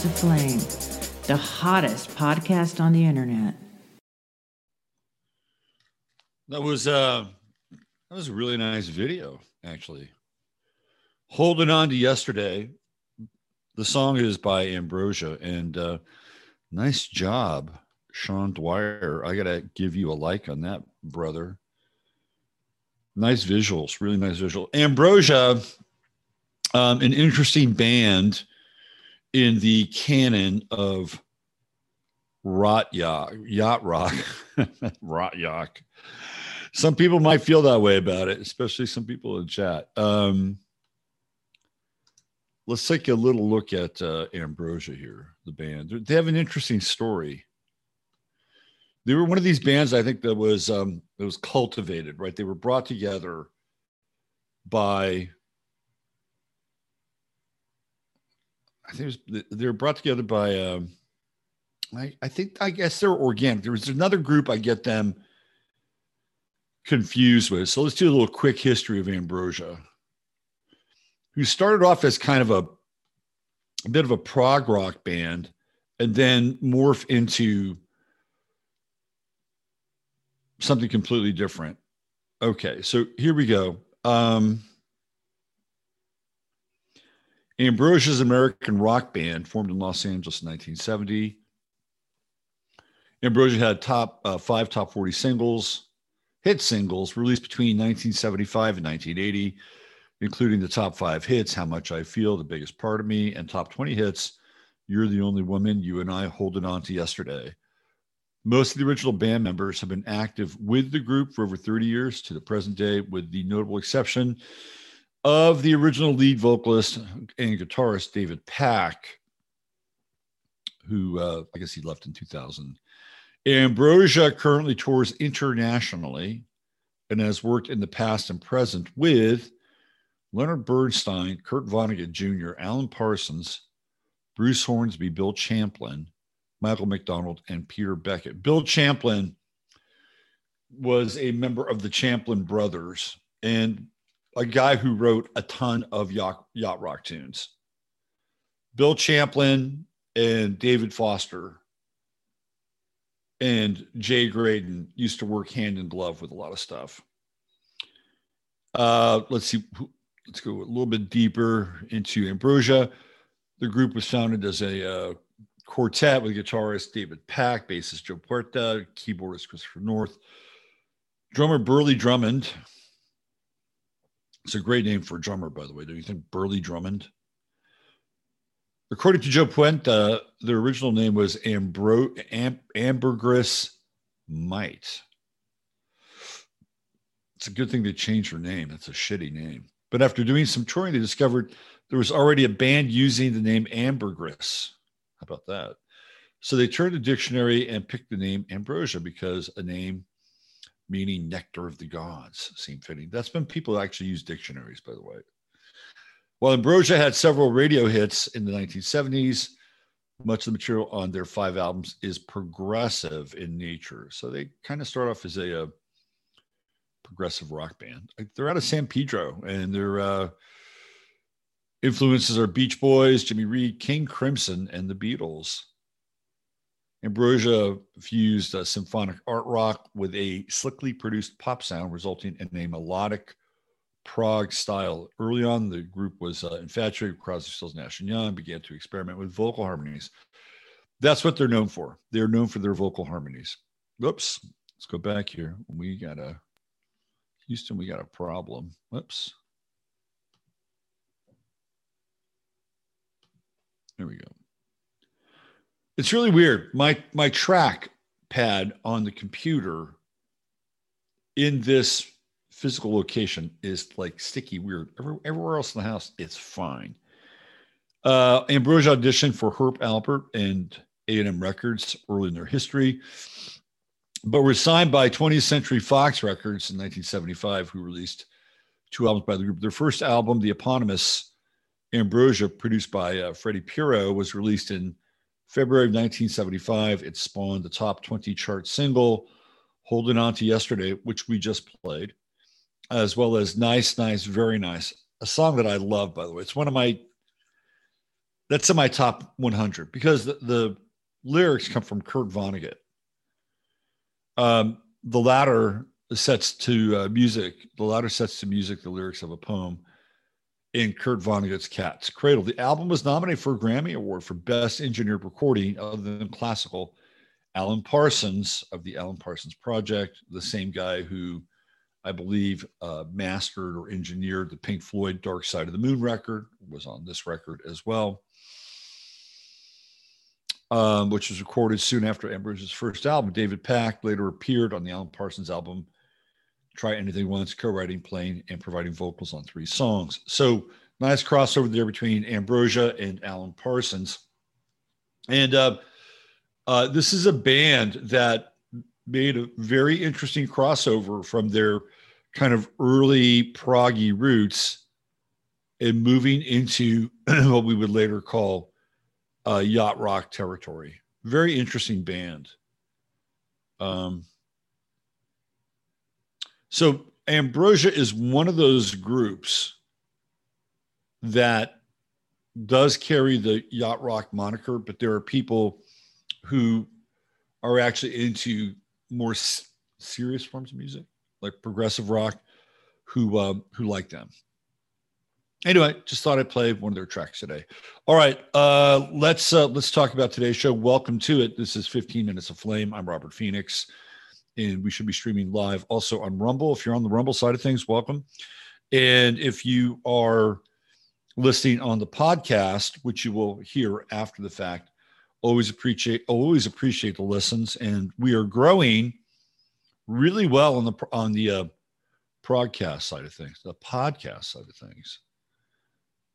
15 of Flame, the hottest podcast on the internet. That was uh that was a really nice video, actually. Holding on to yesterday. The song is by Ambrosia, and uh nice job, Sean Dwyer. I gotta give you a like on that, brother. Nice visuals, really nice visual. Ambrosia, um, an interesting band in the canon of rot yacht, yacht rock, rot yacht some people might feel that way about it, especially some people in chat. Um, let's take a little look at uh, Ambrosia here, the band. They have an interesting story. They were one of these bands I think that was um, that was cultivated, right? They were brought together by I think was, they were brought together by um, I, I think I guess they're organic. There was another group I get them confused with. So let's do a little quick history of Ambrosia, who started off as kind of a, a bit of a prog rock band and then morph into something completely different. Okay, so here we go. Um, Ambrosia's American rock band formed in Los Angeles in 1970. Ambrosia had top uh, five top 40 singles, hit singles released between 1975 and 1980, including the top five hits, How Much I Feel, The Biggest Part of Me, and top 20 hits, You're the Only Woman, You and I Holding On to Yesterday. Most of the original band members have been active with the group for over 30 years to the present day, with the notable exception of the original lead vocalist and guitarist David Pack, who uh, I guess he left in 2000. Ambrosia currently tours internationally and has worked in the past and present with Leonard Bernstein, Kurt Vonnegut Jr., Alan Parsons, Bruce Hornsby, Bill Champlin, Michael McDonald, and Peter Beckett. Bill Champlin was a member of the Champlin brothers and a guy who wrote a ton of yacht, yacht rock tunes. Bill Champlin and David Foster and Jay Graydon used to work hand in glove with a lot of stuff. Uh, let's see. Let's go a little bit deeper into Ambrosia. The group was founded as a uh, quartet with guitarist David Pack, bassist Joe Puerta, keyboardist Christopher North, drummer Burley Drummond. It's a great name for a drummer, by the way. Do you think Burley Drummond? According to Joe Puerta, uh, the original name was Ambro- Am- Ambergris Might. It's a good thing they changed her name. That's a shitty name. But after doing some touring, they discovered there was already a band using the name Ambergris. How about that? So they turned the dictionary and picked the name Ambrosia because a name meaning nectar of the gods seemed fitting. That's been people actually use dictionaries, by the way. While Ambrosia had several radio hits in the 1970s, much of the material on their five albums is progressive in nature. So they kind of start off as a, a progressive rock band. They're out of San Pedro, and their uh, influences are Beach Boys, Jimmy Reed, King Crimson, and the Beatles. Ambrosia fused uh, symphonic art rock with a slickly produced pop sound, resulting in a melodic prog style. Early on, the group was uh, infatuated with Crosby, Stills, Nash and Young, began to experiment with vocal harmonies. That's what they're known for. They're known for their vocal harmonies. Oops, let's go back here. We got a Houston. We got a problem. Oops. There we go. It's really weird. My my track pad on the computer in this physical location is like sticky weird. Every, everywhere else in the house, it's fine. Uh, Ambrosia auditioned for Herb Alpert and A&M Records early in their history, but were signed by 20th Century Fox Records in 1975, who released two albums by the group. Their first album, the eponymous Ambrosia, produced by uh, Freddie Piro, was released in February of 1975. It spawned the top 20 chart single, Holding On to Yesterday, which we just played, as well as Nice, Nice, Very Nice, a song that I love, by the way. It's one of my that's in my top 100 because the, the lyrics come from Kurt Vonnegut. Um, the latter sets to uh, music. The latter sets to music the lyrics of a poem in Kurt Vonnegut's Cat's Cradle. The album was nominated for a Grammy Award for Best Engineered Recording other than classical. Alan Parsons of the Alan Parsons Project, the same guy who I believe uh, mastered or engineered the Pink Floyd Dark Side of the Moon record, was on this record as well um, which was recorded soon after Ambrosia's first album. David Pack later appeared on the Alan Parsons album, Try Anything Once, co writing, playing, and providing vocals on three songs. So nice crossover there between Ambrosia and Alan Parsons. And uh, uh, this is a band that made a very interesting crossover from their kind of early proggy roots and moving into what we would later call uh, yacht rock territory. Very interesting band. Um, so Ambrosia is one of those groups that does carry the yacht rock moniker, but there are people who are actually into more s- serious forms of music, like progressive rock, who um, who like them anyway, just thought I'd play one of their tracks today. All right, uh, let's uh, let's talk about today's show. Welcome to it. This is 15 Minutes of Flame. I'm Robert Phoenix, and we should be streaming live also on Rumble. If you're on the Rumble side of things, welcome. And if you are listening on the podcast, which you will hear after the fact, always appreciate always appreciate the listens, and we are growing really well on the on the uh, broadcast side of things, the podcast side of things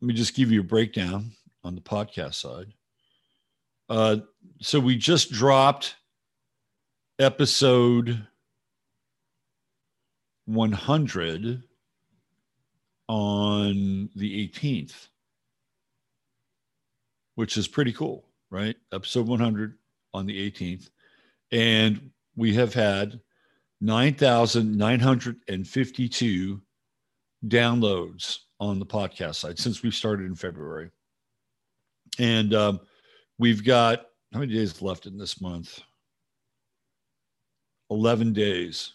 let me just give you a breakdown on the podcast side. Uh, so we just dropped episode 100 on the 18th, which is pretty cool, right? Episode 100 on the 18th. And we have had 9,952 downloads on the podcast side since we started in February. And um, we've got how many days left in this month? 11 days.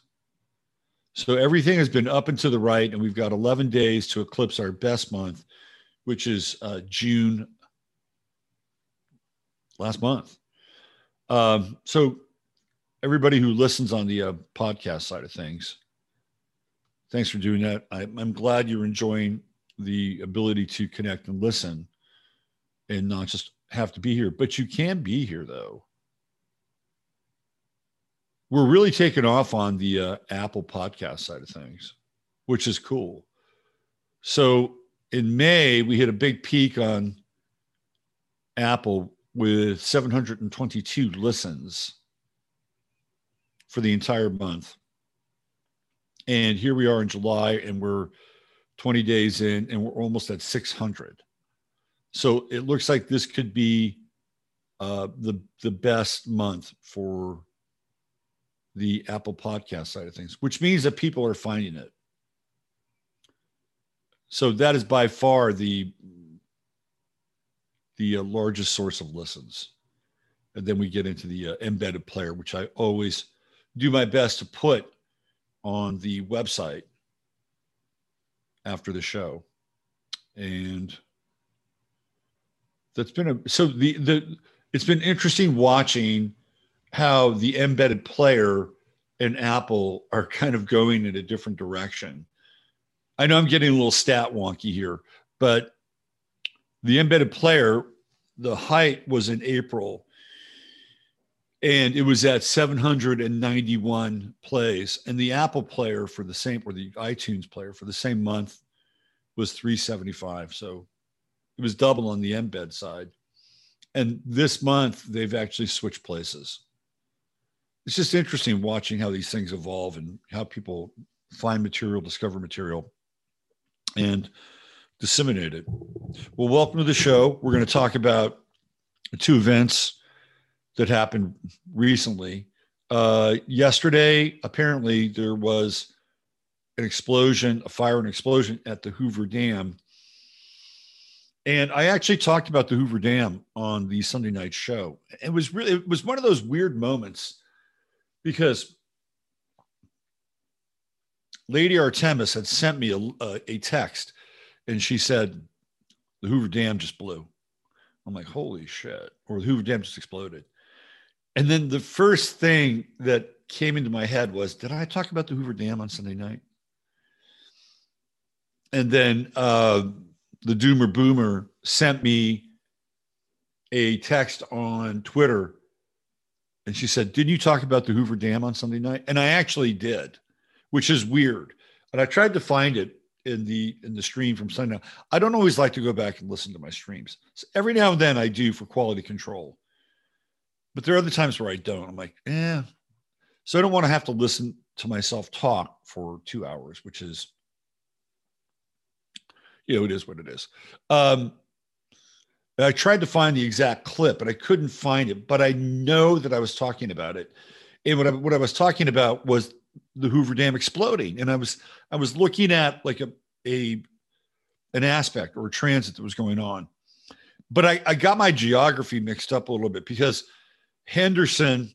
So everything has been up and to the right, and we've got 11 days to eclipse our best month, which is uh, June last month. Um, so everybody who listens on the uh, podcast side of things, thanks for doing that. I, I'm glad you're enjoying the ability to connect and listen and not just have to be here. But you can be here though. We're really taking off on the uh, Apple podcast side of things, which is cool. So in May, we hit a big peak on Apple with 722 listens for the entire month. And here we are in July, and we're 20 days in, and we're almost at 600. So it looks like this could be uh, the the best month for the Apple Podcast side of things, which means that people are finding it. So that is by far the the uh, largest source of listens. And then we get into the uh, embedded player, which I always do my best to put on the website after the show. And that's been a so the the it's been interesting watching how the embedded player and Apple are kind of going in a different direction. I know I'm getting a little stat wonky here, but the embedded player, the height was in April, and it was at 791 plays. And the Apple player for the same, or the iTunes player for the same month was 375. So it was double on the embed side. And this month, they've actually switched places. It's just interesting watching how these things evolve and how people find material, discover material, and disseminate it. Well, welcome to the show. We're going to talk about two events that happened recently. Uh, yesterday, apparently, there was an explosion, a fire and explosion at the Hoover Dam. And I actually talked about the Hoover Dam on the Sunday night show. It was really, it was one of those weird moments because Lady Artemis had sent me a, a, a text and she said, the Hoover Dam just blew. I'm like, holy shit. Or the Hoover Dam just exploded. And then the first thing that came into my head was, did I talk about the Hoover Dam on Sunday night? And then uh, the Doomer Boomer sent me a text on Twitter. And she said, Didn't you talk about the Hoover Dam on Sunday night? And I actually did, which is weird. And I tried to find it in the in the stream from Sunday. Night. I don't always like to go back and listen to my streams. So every now and then I do for quality control. But there are other times where I don't. I'm like, eh. So I don't want to have to listen to myself talk for two hours, which is, you know, it is what it is. Um, I tried to find the exact clip, but I couldn't find it. But I know that I was talking about it. And what I, what I was talking about was the Hoover Dam exploding, and I was I was looking at like a a an aspect or a transit that was going on. But I, I got my geography mixed up a little bit because Henderson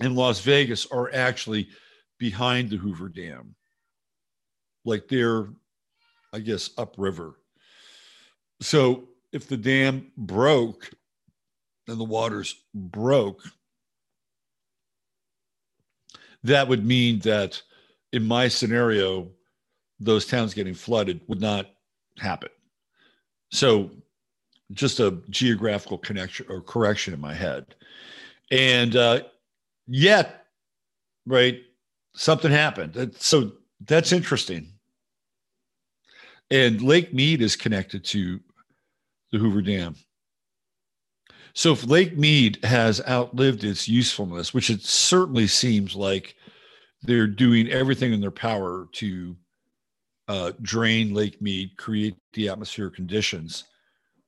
and Las Vegas are actually behind the Hoover Dam. Like they're, I guess, upriver. So if the dam broke and the waters broke, that would mean that in my scenario, those towns getting flooded would not happen. So just a geographical connection or correction in my head. And uh, yet, right, something happened. So that's interesting. And Lake Mead is connected to the Hoover Dam. So if Lake Mead has outlived its usefulness, which it certainly seems like they're doing everything in their power to uh, drain Lake Mead, create the atmospheric conditions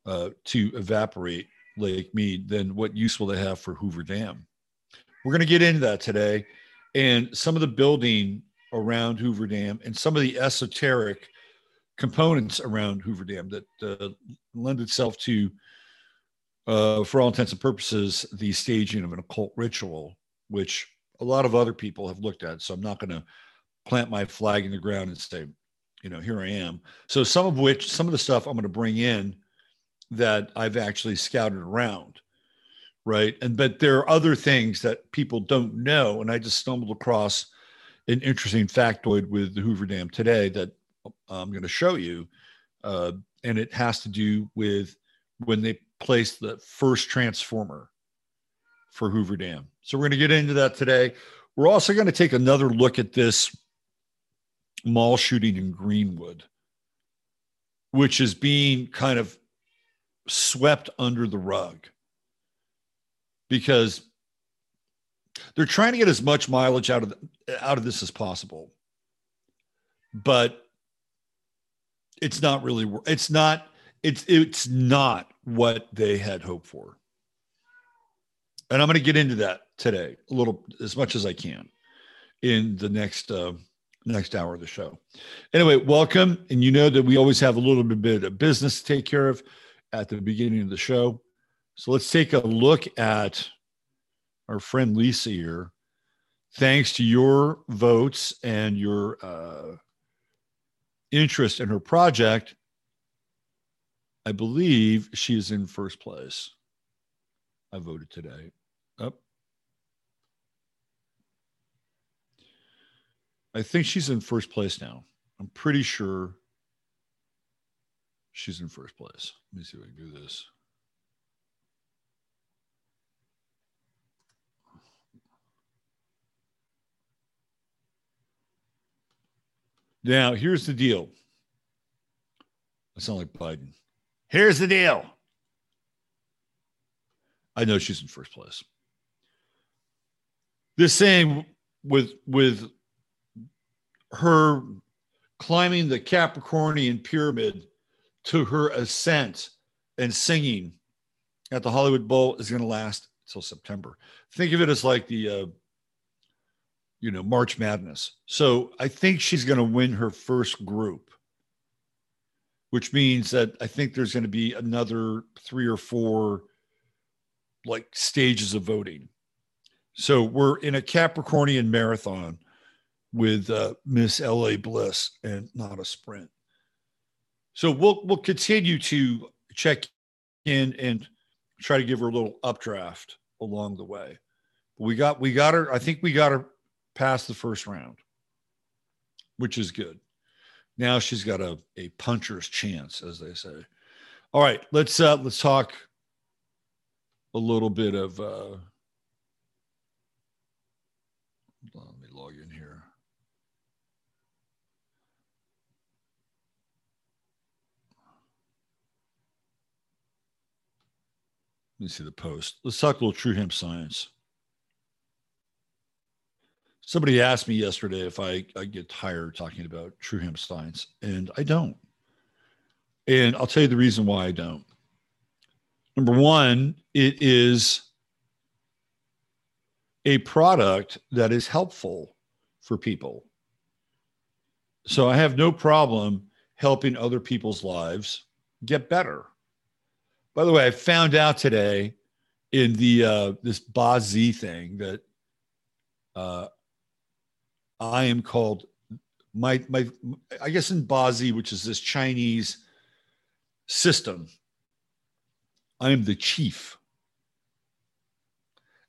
uh, to evaporate Lake Mead, then what use will they have for Hoover Dam? We're going to get into that today and some of the building around Hoover Dam and some of the esoteric components around Hoover Dam that uh, lend itself to, uh, for all intents and purposes, the staging of an occult ritual, which a lot of other people have looked at. So I'm not going to plant my flag in the ground and say, you know, here I am. So some of which, some of the stuff I'm going to bring in that I've actually scouted around. Right. And, but there are other things that people don't know. And I just stumbled across an interesting factoid with the Hoover Dam today that I'm going to show you. Uh, and it has to do with when they placed the first transformer for Hoover Dam. So we're going to get into that today. We're also going to take another look at this mall shooting in Greenwood, which is being kind of swept under the rug because they're trying to get as much mileage out of out of this as possible but it's not really it's not it's it's not what they had hoped for and i'm going to get into that today a little as much as i can in the next uh, next hour of the show anyway welcome and you know that we always have a little bit of business to take care of at the beginning of the show. So let's take a look at our friend Lisa here. Thanks to your votes and your uh, interest in her project, I believe she is in first place. I voted today. Up. I think she's in first place now. I'm pretty sure she's in first place. Let me see if I can do this. Now, here's the deal. I sound like Biden. Here's the deal. I know she's in first place. This thing with with her climbing the Capricornian pyramid to her ascent and singing at the Hollywood Bowl is going to last until September. Think of it as like the, uh, you know, March Madness. So I think she's going to win her first group, which means that I think there's going to be another three or four like stages of voting. So we're in a Capricornian marathon with uh, Miss LA Bliss and not a sprint. So we'll we'll continue to check in and try to give her a little updraft along the way. We got we got her. I think we got her past the first round, which is good. Now she's got a a puncher's chance, as they say. All right, let's uh let's talk a little bit of uh let me log in here. Let me see the post. Let's talk a little true hemp science. Somebody asked me yesterday if I, I get tired talking about true hemp science, and I don't. And I'll tell you the reason why I don't. Number one, it is a product that is helpful for people. So I have no problem helping other people's lives get better. By the way, I found out today in the uh, this Bazi thing that uh, I am called my my I guess in Bazi, which is this Chinese system. I am the chief.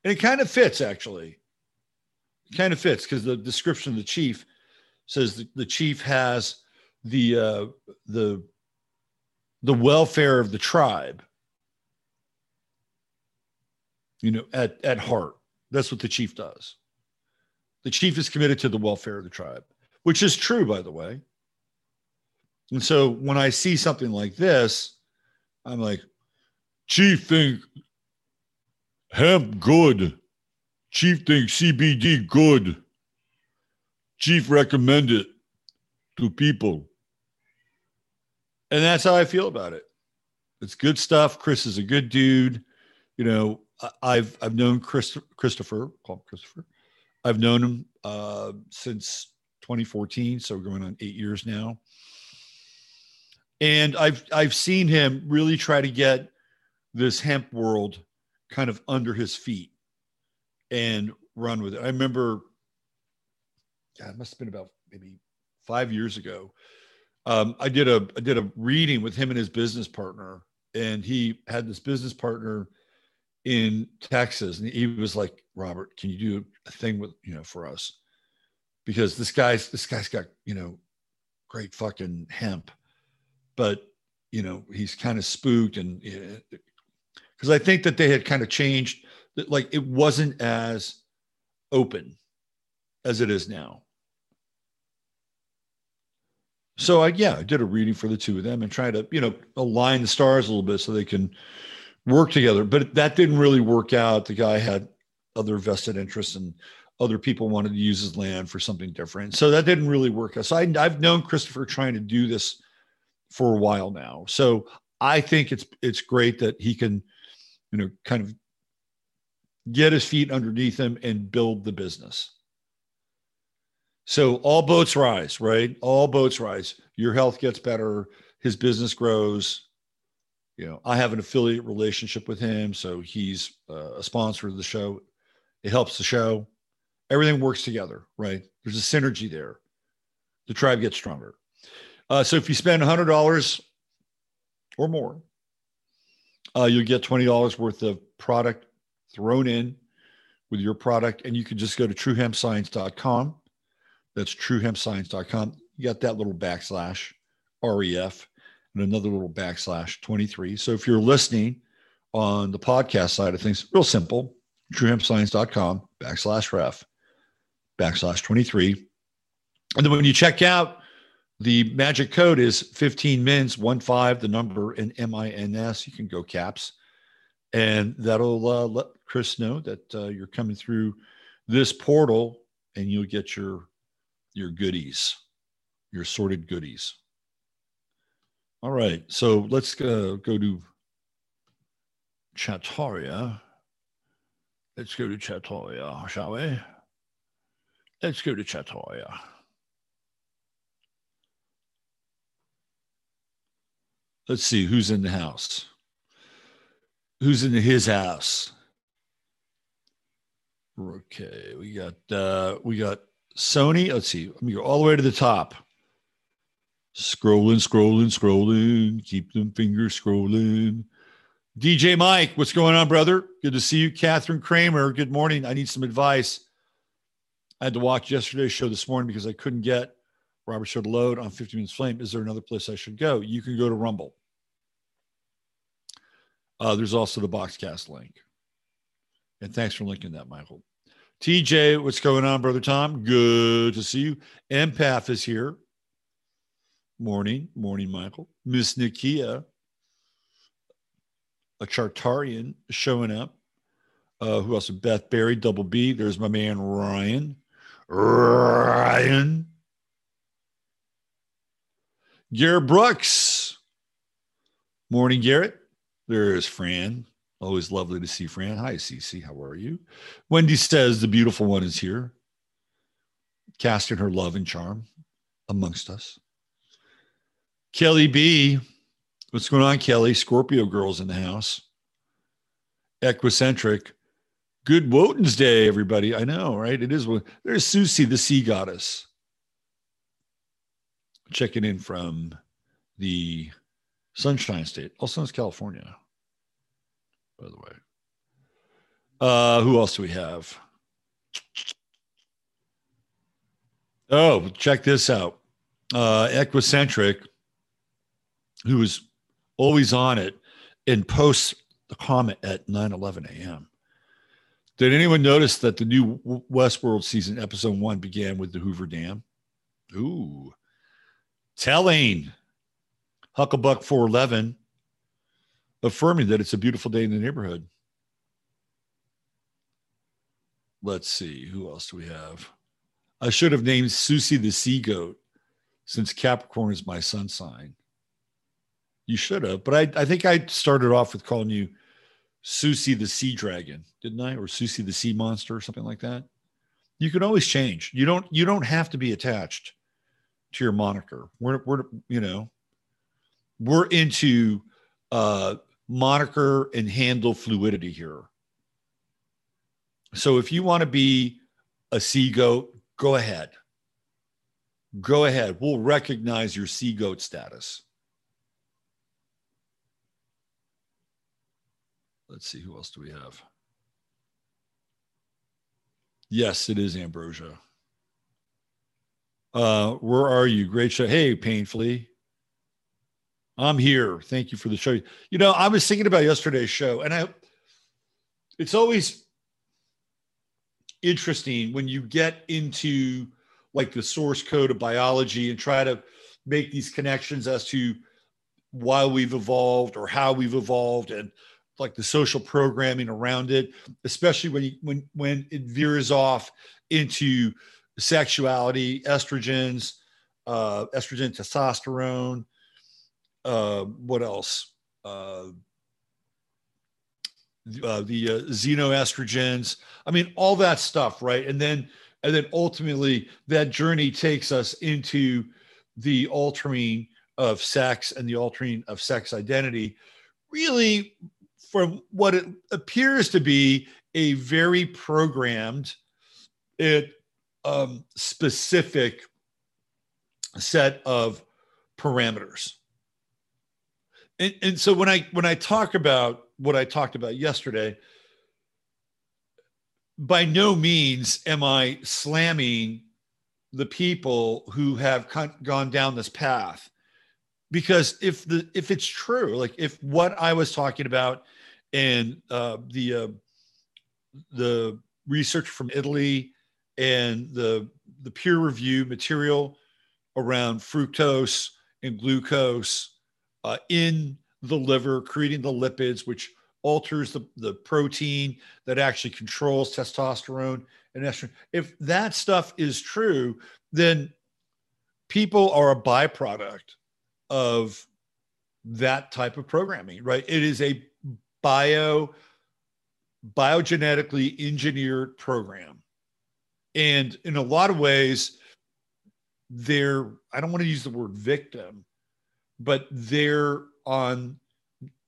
And it kind of fits actually. It kind of fits because the description of the chief says the, the chief has the uh, the the welfare of the tribe you know, at, at heart. That's what the chief does. The chief is committed to the welfare of the tribe, which is true, by the way. And so when I see something like this, I'm like, Chief think hemp good. Chief think CBD good. Chief recommend it to people. And that's how I feel about it. It's good stuff. Chris is a good dude. You know, I've I've known Chris, Christopher, call him Christopher. I've known him uh, since 2014, so going on eight years now. And I've I've seen him really try to get this hemp world kind of under his feet and run with it. I remember, God, it must have been about maybe five years ago. Um, I did a I did a reading with him and his business partner, and he had this business partner in Texas, and he was like, "Robert, can you do a thing with you know for us?" Because this guy's this guy's got you know great fucking hemp, but you know he's kind of spooked, and because I think that they had kind of changed, that like it wasn't as open as it is now. So I yeah, I did a reading for the two of them and try to you know align the stars a little bit so they can work together. But that didn't really work out. The guy had other vested interests and other people wanted to use his land for something different. So that didn't really work out. So I, I've known Christopher trying to do this for a while now. So I think it's it's great that he can, you know, kind of get his feet underneath him and build the business. So all boats rise, right? All boats rise. Your health gets better, his business grows, you know, I have an affiliate relationship with him, so he's uh, a sponsor of the show. It helps the show. Everything works together, right? There's a synergy there. The tribe gets stronger. Uh, so if you spend hundred dollars or more, uh, you'll get twenty dollars worth of product thrown in with your product, and you can just go to truehempscience.com. That's truehempscience.com. You got that little backslash ref and another little backslash 23. So if you're listening on the podcast side of things, real simple, truehempscience.com backslash ref backslash 23. And then when you check out, The magic code is 15 mins, one five, the number in M I N S. You can go caps. And that'll uh, let Chris know that uh, you're coming through this portal and you'll get your your goodies, your sorted goodies. All right. So let's uh, go to Chattaria. Let's go to Chattaria, shall we? Let's go to Chattaria. Let's see who's in the house. Who's in his house? Okay, we got uh we got Sony. Let's see. Let me go all the way to the top. Scrolling, scrolling, scrolling. Keep them fingers scrolling. DJ Mike, what's going on, brother? Good to see you. Catherine Kramer, good morning. I need some advice. I had to watch yesterday's show this morning because I couldn't get Robert Show to load on 50 Minutes Flame. Is there another place I should go? You can go to Rumble. Uh, there's also the Boxcast link. And thanks for linking that, Michael. TJ, what's going on, brother Tom? Good to see you. Empath is here. Morning, morning, Michael. Miss Nikia, a Chattarian showing up. Uh, who else? Beth Berry, double B. There's my man Ryan. Ryan. Garrett Brooks. Morning, Garrett. There's Fran. Always lovely to see Fran. Hi, Cece. How are you? Wendy says the beautiful one is here, casting her love and charm amongst us. Kelly B. What's going on, Kelly? Scorpio girls in the house. Equicentric. Good Wotan's Day, everybody. I know, right? It is. There's Susie, the sea goddess. Checking in from the Sunshine State, also known as California, by the way. Uh, who else do we have? Oh, check this out. Uh, Equicentric who is always on it and posts the comment at 9 11 a.m. Did anyone notice that the new Westworld season, episode one, began with the Hoover Dam? Ooh, telling Hucklebuck 411 affirming that it's a beautiful day in the neighborhood. Let's see, who else do we have? I should have named Susie the Sea Goat since Capricorn is my sun sign. You should have, but I, I think I started off with calling you Susie the Sea Dragon, didn't I? Or Susie the Sea Monster or something like that. You can always change. You don't you don't have to be attached to your moniker. We're we're you know, we're into uh moniker and handle fluidity here. So if you want to be a sea goat, go ahead. Go ahead. We'll recognize your sea goat status. Let's see, who else do we have? Yes, it is Ambrosia. Uh, where are you? Great show. Hey, painfully. I'm here. Thank you for the show. You know, I was thinking about yesterday's show, and I it's always interesting when you get into like the source code of biology and try to make these connections as to why we've evolved or how we've evolved and like the social programming around it, especially when you, when when it veers off into sexuality, estrogens, uh, estrogen, testosterone. Uh, what else? Uh, uh, the uh, xenoestrogens. I mean, all that stuff, right? And then and then ultimately that journey takes us into the altering of sex and the altering of sex identity really from what it appears to be a very programmed, it um, specific set of parameters. And, and so when I when I talk about what I talked about yesterday, by no means am I slamming the people who have gone down this path because if the if it's true like if what i was talking about and uh, the uh, the research from Italy and the the peer review material around fructose and glucose uh, in the liver, creating the lipids, which alters the, the protein that actually controls testosterone and estrogen. If that stuff is true, then people are a byproduct of that type of programming, right? It is a bio biogenetically engineered program. And in a lot of ways, they're, I don't want to use the word victim, but they're on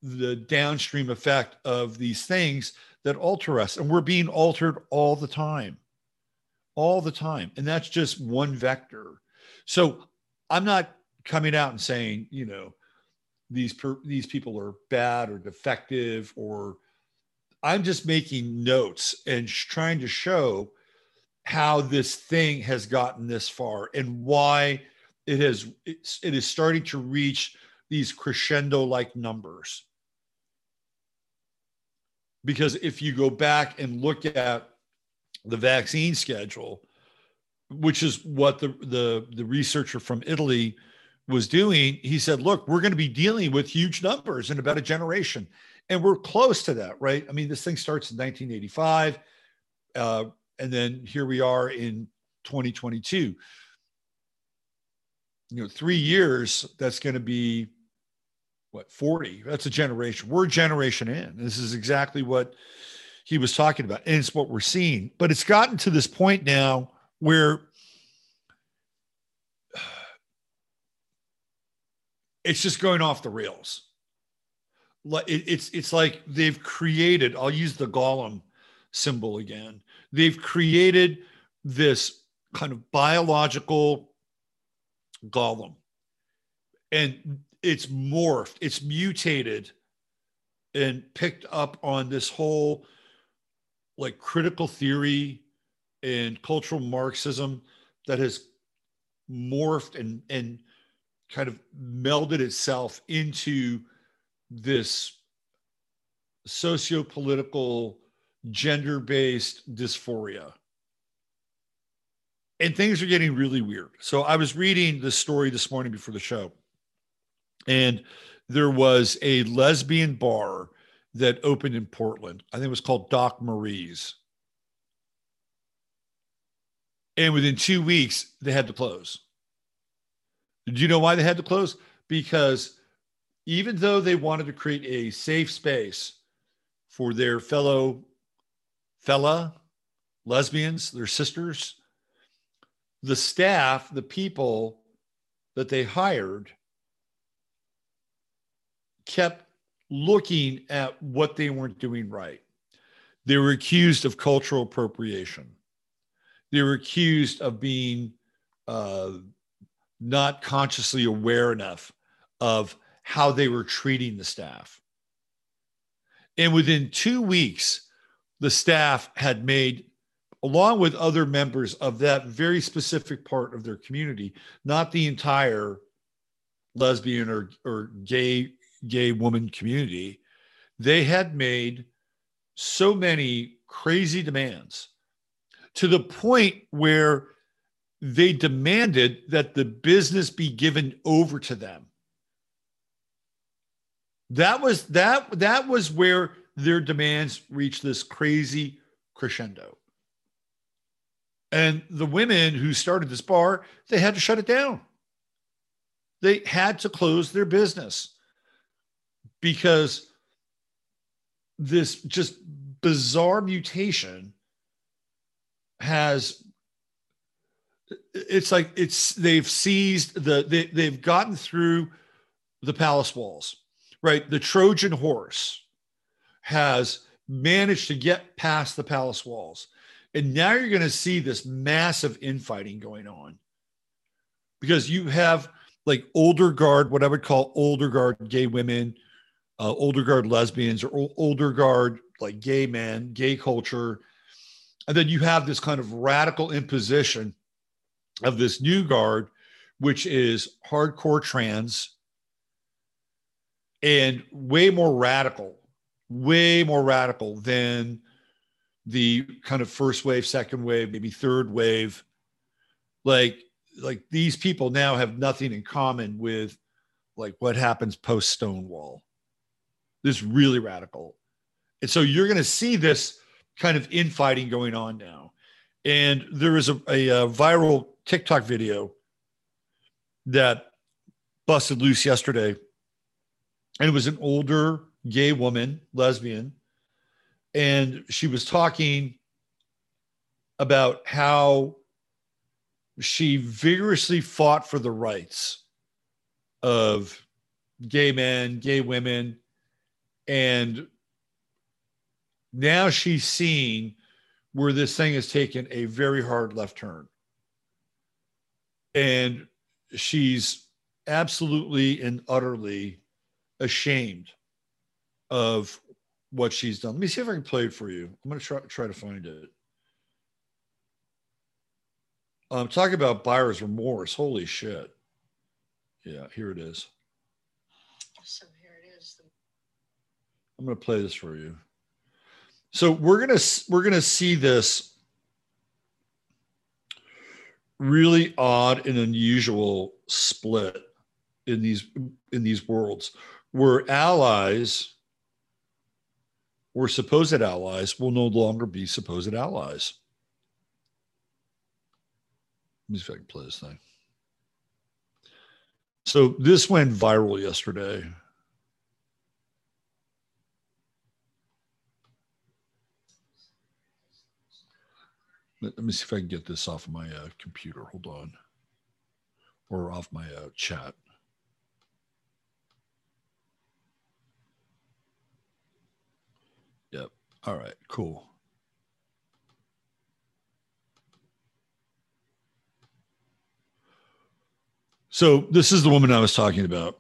the downstream effect of these things that alter us. And we're being altered all the time, all the time. And that's just one vector. So I'm not coming out and saying, you know, these per, these people are bad or defective or I'm just making notes and sh- trying to show how this thing has gotten this far and why it has it's, starting to reach these crescendo like numbers. Because if you go back and look at the vaccine schedule which is what the the, the researcher from italy was doing he said look we're going to be dealing with huge numbers in about a generation. And we're close to that right? I mean this thing starts in 1985 uh, and then here we are in 2022 you know three years that's going to be what 40 that's a generation we're a generation in. This is exactly what he was talking about and it's what we're seeing. But it's gotten to this point now where it's just going off the rails. Like it's it's like they've created i'll use the golem symbol again. They've created this kind of biological golem. And it's morphed it's mutated and picked up on this whole like critical theory and cultural marxism that has morphed and and kind of melded itself into this socio-political gender-based dysphoria. And things are getting really weird. So i was reading this story this morning before the show and there was a lesbian bar that opened in portland. I think it was called doc marie's. And within two weeks they had to close do you know why they had to close because even though they wanted to create a safe space for their fellow fella lesbians, their sisters, the staff, the people that they hired kept looking at what they weren't doing right. They were accused of cultural appropriation. They were accused of being uh, not consciously aware enough of how they were treating the staff. And within two weeks, the staff had made, along with other members of that very specific part of their community, not the entire lesbian or, or gay gay woman community, they had made so many crazy demands to the point where they demanded that the business be given over to them that was that that was where their demands reached this crazy crescendo. And the women who started this bar, they had to shut it down. They had to close their business because this just bizarre mutation has it's like it's they've seized the they, they've gotten through the palace walls right? The Trojan horse has managed to get past the palace walls. And now you're going to see this massive infighting going on because you have like older guard, what I would call older guard gay women, uh, older guard lesbians, or older guard like gay men, gay culture. And then you have this kind of radical imposition of this new guard, which is hardcore trans, and way more radical, way more radical than the kind of first wave, second wave, maybe third wave. Like like these people now have nothing in common with like what happens post Stonewall. This really radical. And so you're going to see this kind of infighting going on now. And there is a, a, a viral TikTok video that busted loose yesterday. And it was an older gay woman, lesbian. And she was talking about how she vigorously fought for the rights of gay men, gay women, and now she's seeing where this thing has taken a very hard left turn. And she's absolutely and utterly ashamed of what she's done. Let me see if I can play it for you. I'm going to try, try to find it. I'm um, talk about buyer's remorse. Holy shit. Yeah, here it is. So here it is. I'm going to play this for you. So we're going to we're going to see this really odd and unusual split in these in these worlds where allies or supposed allies will no longer be supposed allies. Let me see if I can play this thing. So this went viral yesterday. Let, me see if I can get this off of my uh, computer. Hold on. Or off my uh, chat. Yep. All right, cool. So this is the woman I was talking about.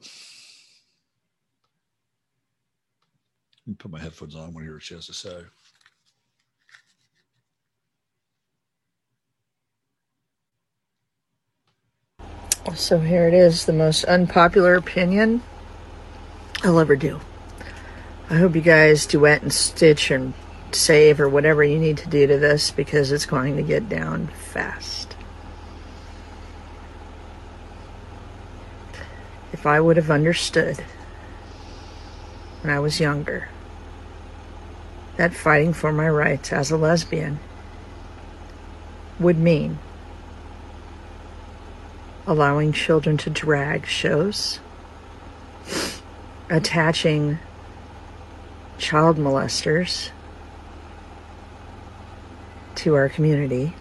Let me put my headphones on. I want to hear what she has to say. So here it is, the most unpopular opinion I'll ever do. I hope you guys duet and stitch and save or whatever you need to do to this because it's going to get down fast. if I would have understood when I was younger that fighting for my rights as a lesbian would mean allowing children to drag shows, attaching child molesters to our community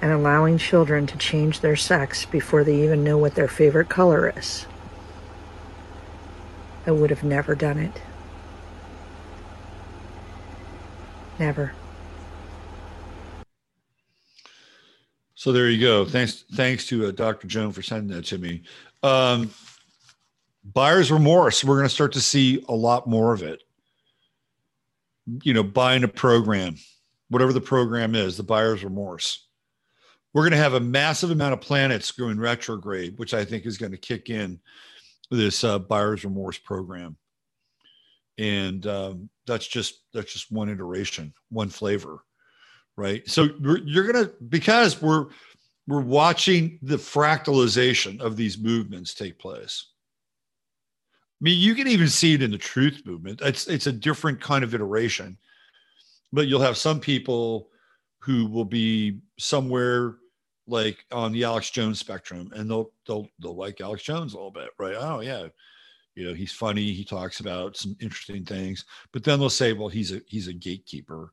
and allowing children to change their sex before they even know what their favorite color is. I would have never done it. Never. So there you go. Thanks, thanks to uh, Dr. Joan for sending that to me. Um, buyer's remorse. We're going to start to see a lot more of it. You know, buying a program, whatever the program is, the buyer's remorse we're going to have a massive amount of planets going retrograde, which I think is going to kick in this uh, buyer's remorse program. And um, that's just that's just one iteration, one flavor, right? So you're going to because we're we're watching the fractalization of these movements take place. I mean, you can even see it in the truth movement. It's it's a different kind of iteration, but you'll have some people who will be somewhere like on the Alex Jones spectrum, and they'll they'll they'll like Alex Jones a little bit, right? Oh yeah, you know he's funny, he talks about some interesting things, but then they'll say, well, he's a he's a gatekeeper,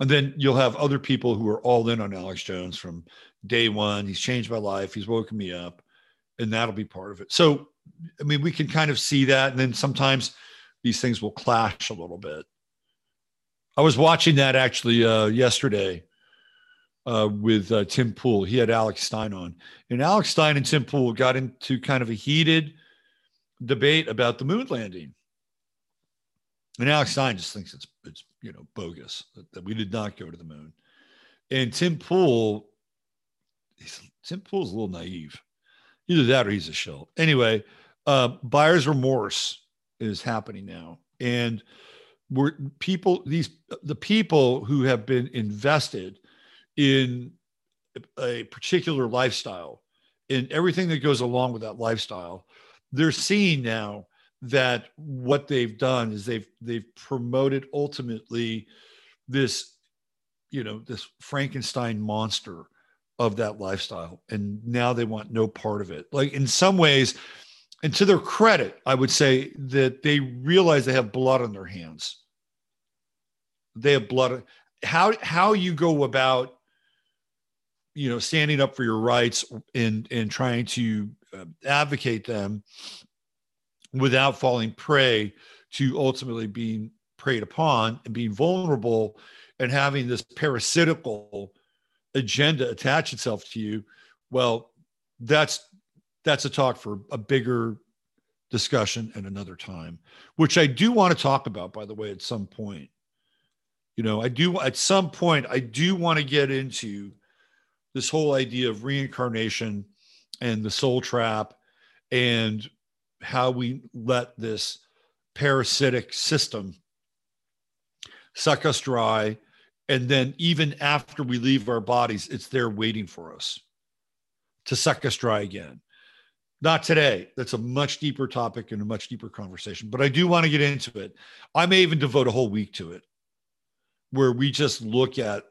and then you'll have other people who are all in on Alex Jones from day one. He's changed my life, he's woken me up, and that'll be part of it. So, I mean, we can kind of see that, and then sometimes these things will clash a little bit. I was watching that actually uh, yesterday uh, with uh, Tim Pool. He had Alex Stein on, and Alex Stein and Tim Pool got into kind of a heated debate about the moon landing. And Alex Stein just thinks it's it's you know bogus that, that we did not go to the moon. And Tim Pool, Tim Pool's a little naive. Either that or he's a shell. Anyway, uh, buyer's remorse is happening now, and we're people these the people who have been invested in a particular lifestyle and everything that goes along with that lifestyle, they're seeing now that what they've done is they've they've promoted ultimately this you know this frankenstein monster of that lifestyle and now they want no part of it. Like in some ways and to their credit i would say that they realize they have blood on their hands. They have blood. How how you go about you know standing up for your rights and and trying to uh, advocate them without falling prey to ultimately being preyed upon and being vulnerable and having this parasitical agenda attach itself to you well that's that's a talk for a bigger discussion at another time which i do want to talk about by the way at some point. You know i do at some point i do want to get into this whole idea of reincarnation and the soul trap and how we let this parasitic system suck us dry. And then even after we leave our bodies it's there waiting for us to suck us dry again. Not today. That's a much deeper topic and a much deeper conversation but i do want to get into it. I may even devote a whole week to it where we just look at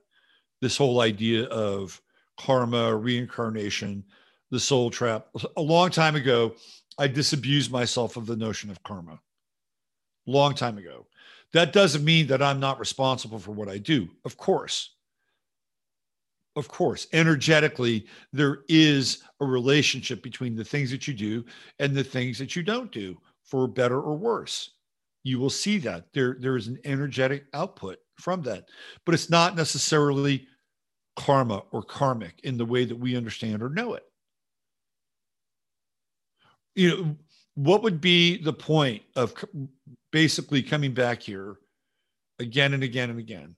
this whole idea of karma, reincarnation, the soul trap. A long time ago, I disabused myself of the notion of karma. Long time ago. That doesn't mean that I'm not responsible for what I do. Of course. Of course, energetically, there is a relationship between the things that you do and the things that you don't do, for better or worse. You will see that there, there is an energetic output from that, but it's not necessarily karma or karmic in the way that we understand or know it. You know, what would be the point of basically coming back here again and again and again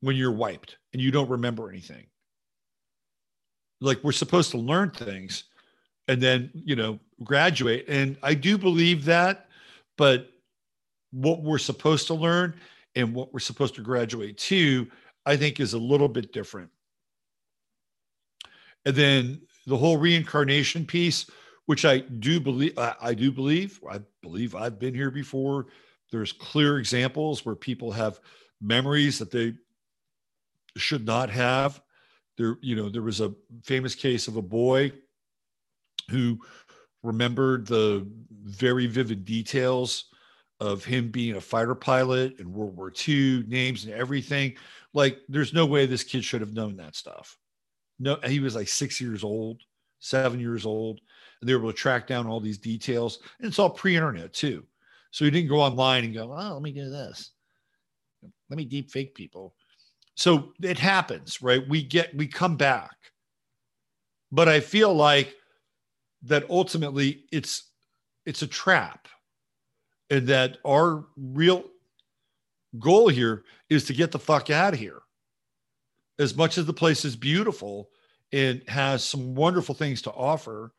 when you're wiped and you don't remember anything? Like we're supposed to learn things and then, you know, graduate. And I do believe that, but what we're supposed to learn and what we're supposed to graduate to I think is a little bit different. And then the whole reincarnation piece, which I do believe, I, I, do believe, I believe I've been here before. There's clear examples where people have memories that they should not have. There, you know, there was a famous case of a boy who remembered the very vivid details of him being a fighter pilot in World War II, names and everything. Like, there's no way this kid should have known that stuff. No, he was like six years old, seven years old, and they were able to track down all these details. And it's all pre-internet too. So you didn't go online and go, oh, let me do this. Let me deep fake people. So it happens, right? We get, we come back. But I feel like that ultimately it's it's a trap and that our real goal here is to get the fuck out of here as much as the place is beautiful and has some wonderful things to offer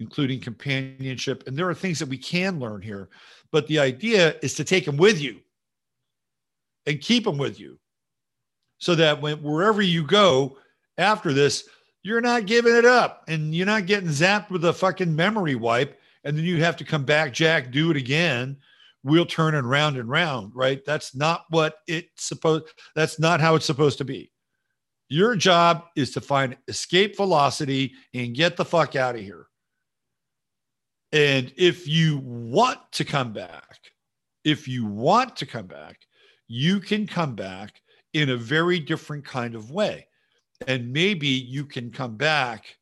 including companionship and there are things that we can learn here but the idea is to take them with you and keep them with you so that when wherever you go after this you're not giving it up and you're not getting zapped with a fucking memory wipe and then you have to come back, Jack, do it again. Wheel and round and round, right? That's not what it's supposed. That's not how it's supposed to be. Your job is to find escape velocity and get the fuck out of here. And if you want to come back, if you want to come back, you can come back in a very different kind of way. And maybe you can come back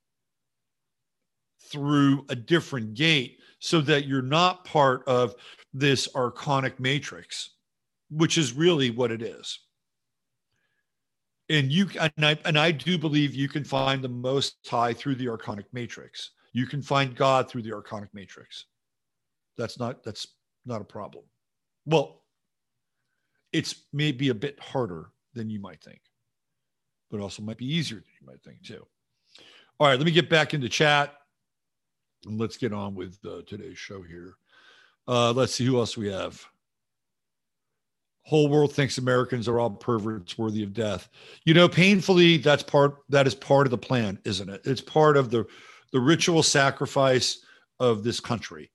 through a different gate so that you're not part of this archonic matrix, which is really what it is. And you and I and I do believe you can find the most high through the archonic matrix. You can find God through the archonic matrix. That's not that's not a problem. Well, it's maybe a bit harder than you might think, but also might be easier than you might think too. All right, let me get back into chat and let's get on with uh, today's show here. Uh, let's see who else we have whole world thinks Americans are all perverts worthy of death. You know, painfully, that's part that is part of the plan, isn't it? It's part of the the ritual sacrifice of this country.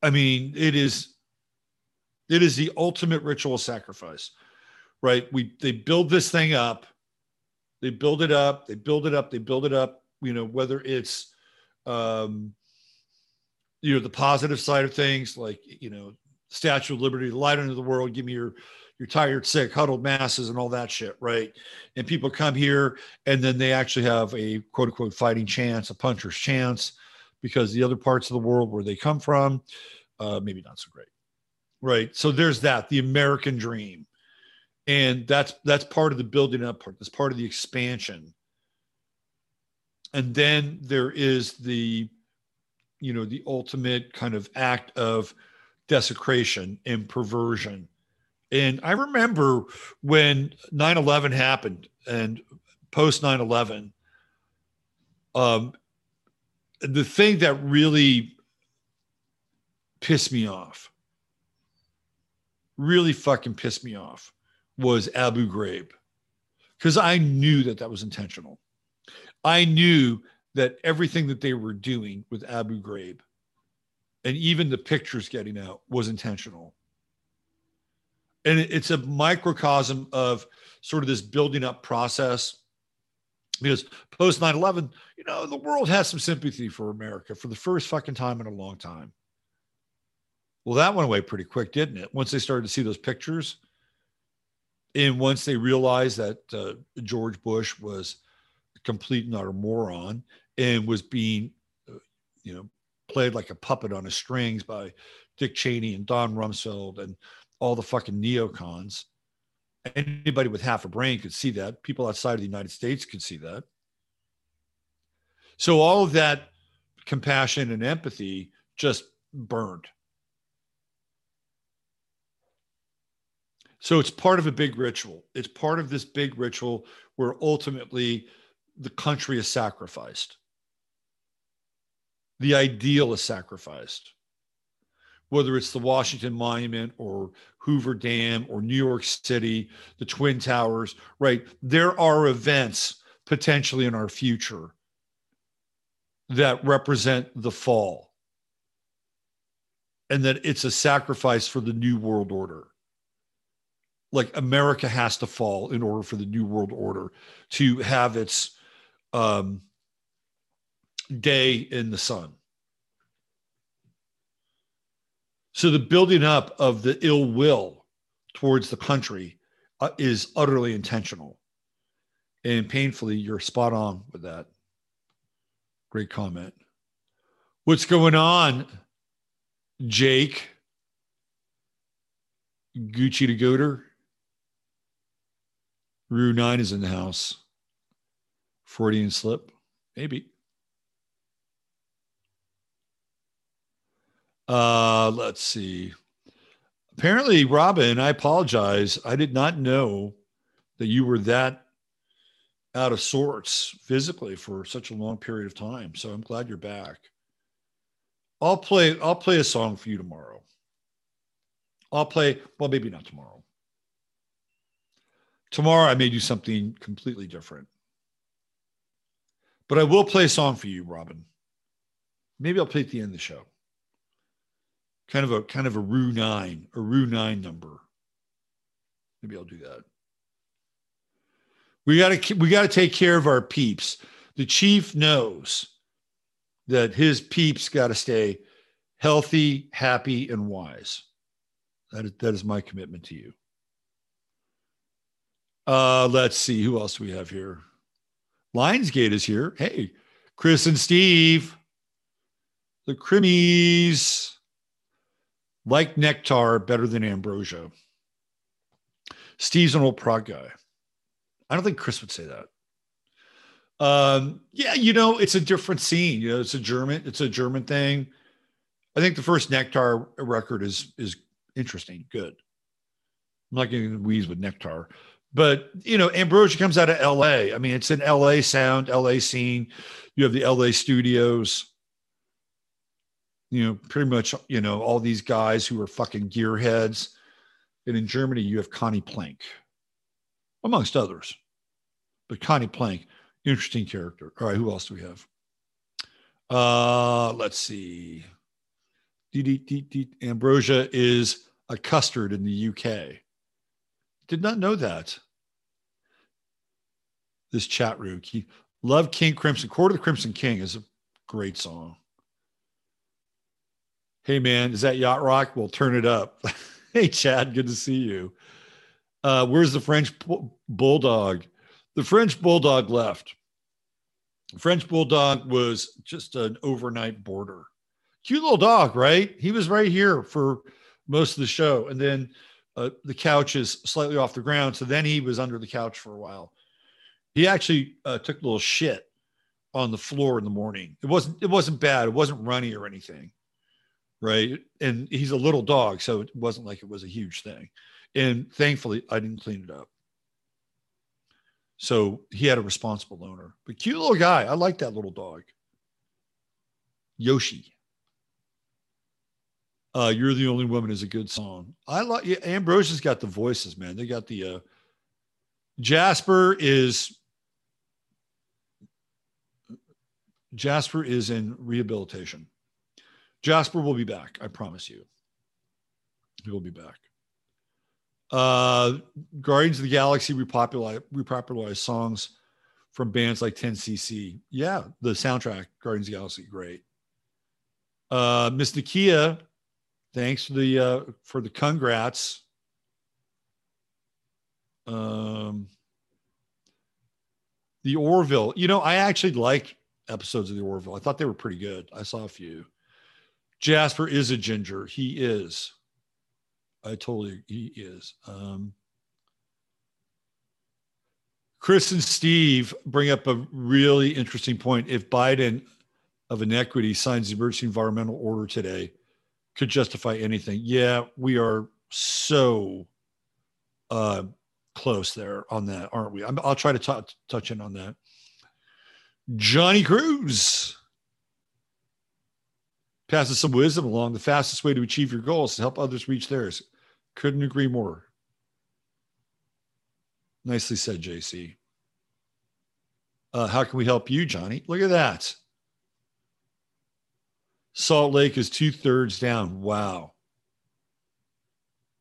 I mean, it is it is the ultimate ritual sacrifice, right? We they build this thing up, they build it up, they build it up, they build it up. You know, whether it's um, you know the positive side of things, like you know Statue of Liberty, the light under the world, give me your your tired, sick, huddled masses and all that shit, right? And people come here and then they actually have a quote unquote fighting chance, a puncher's chance, because the other parts of the world where they come from, uh, maybe not so great, right? So there's that, the American dream, and that's that's part of the building up part. That's part of the expansion. And then there is the, you know, the ultimate kind of act of desecration and perversion. And I remember when 9 11 happened and post 9 11, um, the thing that really pissed me off, really fucking pissed me off, was Abu Ghraib. Because I knew that that was intentional. I knew that everything that they were doing with Abu Ghraib and even the pictures getting out was intentional. And it's a microcosm of sort of this building up process because post 9 11, you know, the world has some sympathy for America for the first fucking time in a long time. Well, that went away pretty quick, didn't it? Once they started to see those pictures, and once they realized that uh, George Bush was a complete and utter moron and was being, uh, you know, played like a puppet on his strings by Dick Cheney and Don Rumsfeld and all the fucking neocons. Anybody with half a brain could see that. People outside of the United States could see that. So all of that compassion and empathy just burned. So it's part of a big ritual. It's part of this big ritual where ultimately the country is sacrificed the ideal is sacrificed. Whether it's the Washington Monument or Hoover Dam or New York City, the Twin Towers, right? There are events potentially in our future that represent the fall and that it's a sacrifice for the new world order. Like America has to fall in order for the new world order to have its um, day in the sun. So the building up of the ill will towards the country uh, is utterly intentional. And painfully, you're spot on with that. Great comment. What's going on, Jake? Gucci to Goater? Rue 9 is in the house. Freudian slip? Maybe. Uh, let's see. Apparently, Robin, I apologize. I did not know that you were that out of sorts physically for such a long period of time. So I'm glad you're back. I'll play I'll play a song for you tomorrow. I'll play well maybe not tomorrow. Tomorrow I may do something completely different. But I will play a song for you, Robin. Maybe I'll play at the end of the show kind of a kind of a Rue nine, a Rue nine number. Maybe I'll do that. We got to we got to take care of our peeps. The chief knows that his peeps got to stay healthy, happy, and wise. That is, that is my commitment to you. Uh, let's see who else do we have here. Lionsgate is here. Hey, Chris and Steve, the Crimmies like nectar better than ambrosia. Steve's an old prog guy. I don't think Chris would say that. Um, yeah, you know, it's a different scene. You know, it's a German, it's a German thing. I think the first Nektar record is is interesting, good. I'm not getting the weeds with Nektar, but you know, Ambrosia comes out of L.A. I mean, it's an L.A. sound, L.A. scene. You have the L.A. studios you know, pretty much, you know, all these guys who are fucking gearheads And in Germany, you have Conny Plank, amongst others. But Conny Plank, interesting character. All right, who else do we have? Uh, let's see. Ambrosia is a custard in the UK. Did not know that. This chat room. Love King Crimson. Court of the Crimson King is a great song. Hey man, is that yacht rock? We'll turn it up. hey Chad, good to see you. Uh, where's the French bulldog? The French bulldog left. French bulldog was just an overnight boarder. Cute little dog, right? He was right here for most of the show, and then uh, the couch is slightly off the ground. So then he was under the couch for a while. He actually uh, took a little shit on the floor in the morning. It wasn't it wasn't bad. It wasn't runny or anything, right? And he's a little dog, so it wasn't like it was a huge thing. And thankfully, I didn't clean it up. So he had a responsible owner. But cute little guy. I like that little dog. Yoshi. Uh, You're the Only Woman is a good song. I like yeah, Ambrosia's got the voices, man. They got the uh, Jasper is Jasper is in rehabilitation. Jasper will be back. I promise you. He will be back. Uh, Guardians of the Galaxy repopularized songs from bands like 10cc. Yeah, the soundtrack, Guardians of the Galaxy, great. Uh, Miss Nakia, thanks for the uh, for the congrats. Um, the Orville, you know, I actually like episodes of the Orville. I thought they were pretty good. I saw a few. Jasper is a ginger. He is. I totally he is. Um, Chris and Steve bring up a really interesting point. If Biden of inequity signs the emergency environmental order today, could justify anything. Yeah, we are so uh, close there on that, aren't we? i will try to t- touch in on that. Johnny Cruz passes some wisdom along. The fastest way to achieve your goals to help others reach theirs. Couldn't agree more. Nicely said, JC. Uh, how can we help you, Johnny? Look at that. Salt Lake is two thirds down. Wow.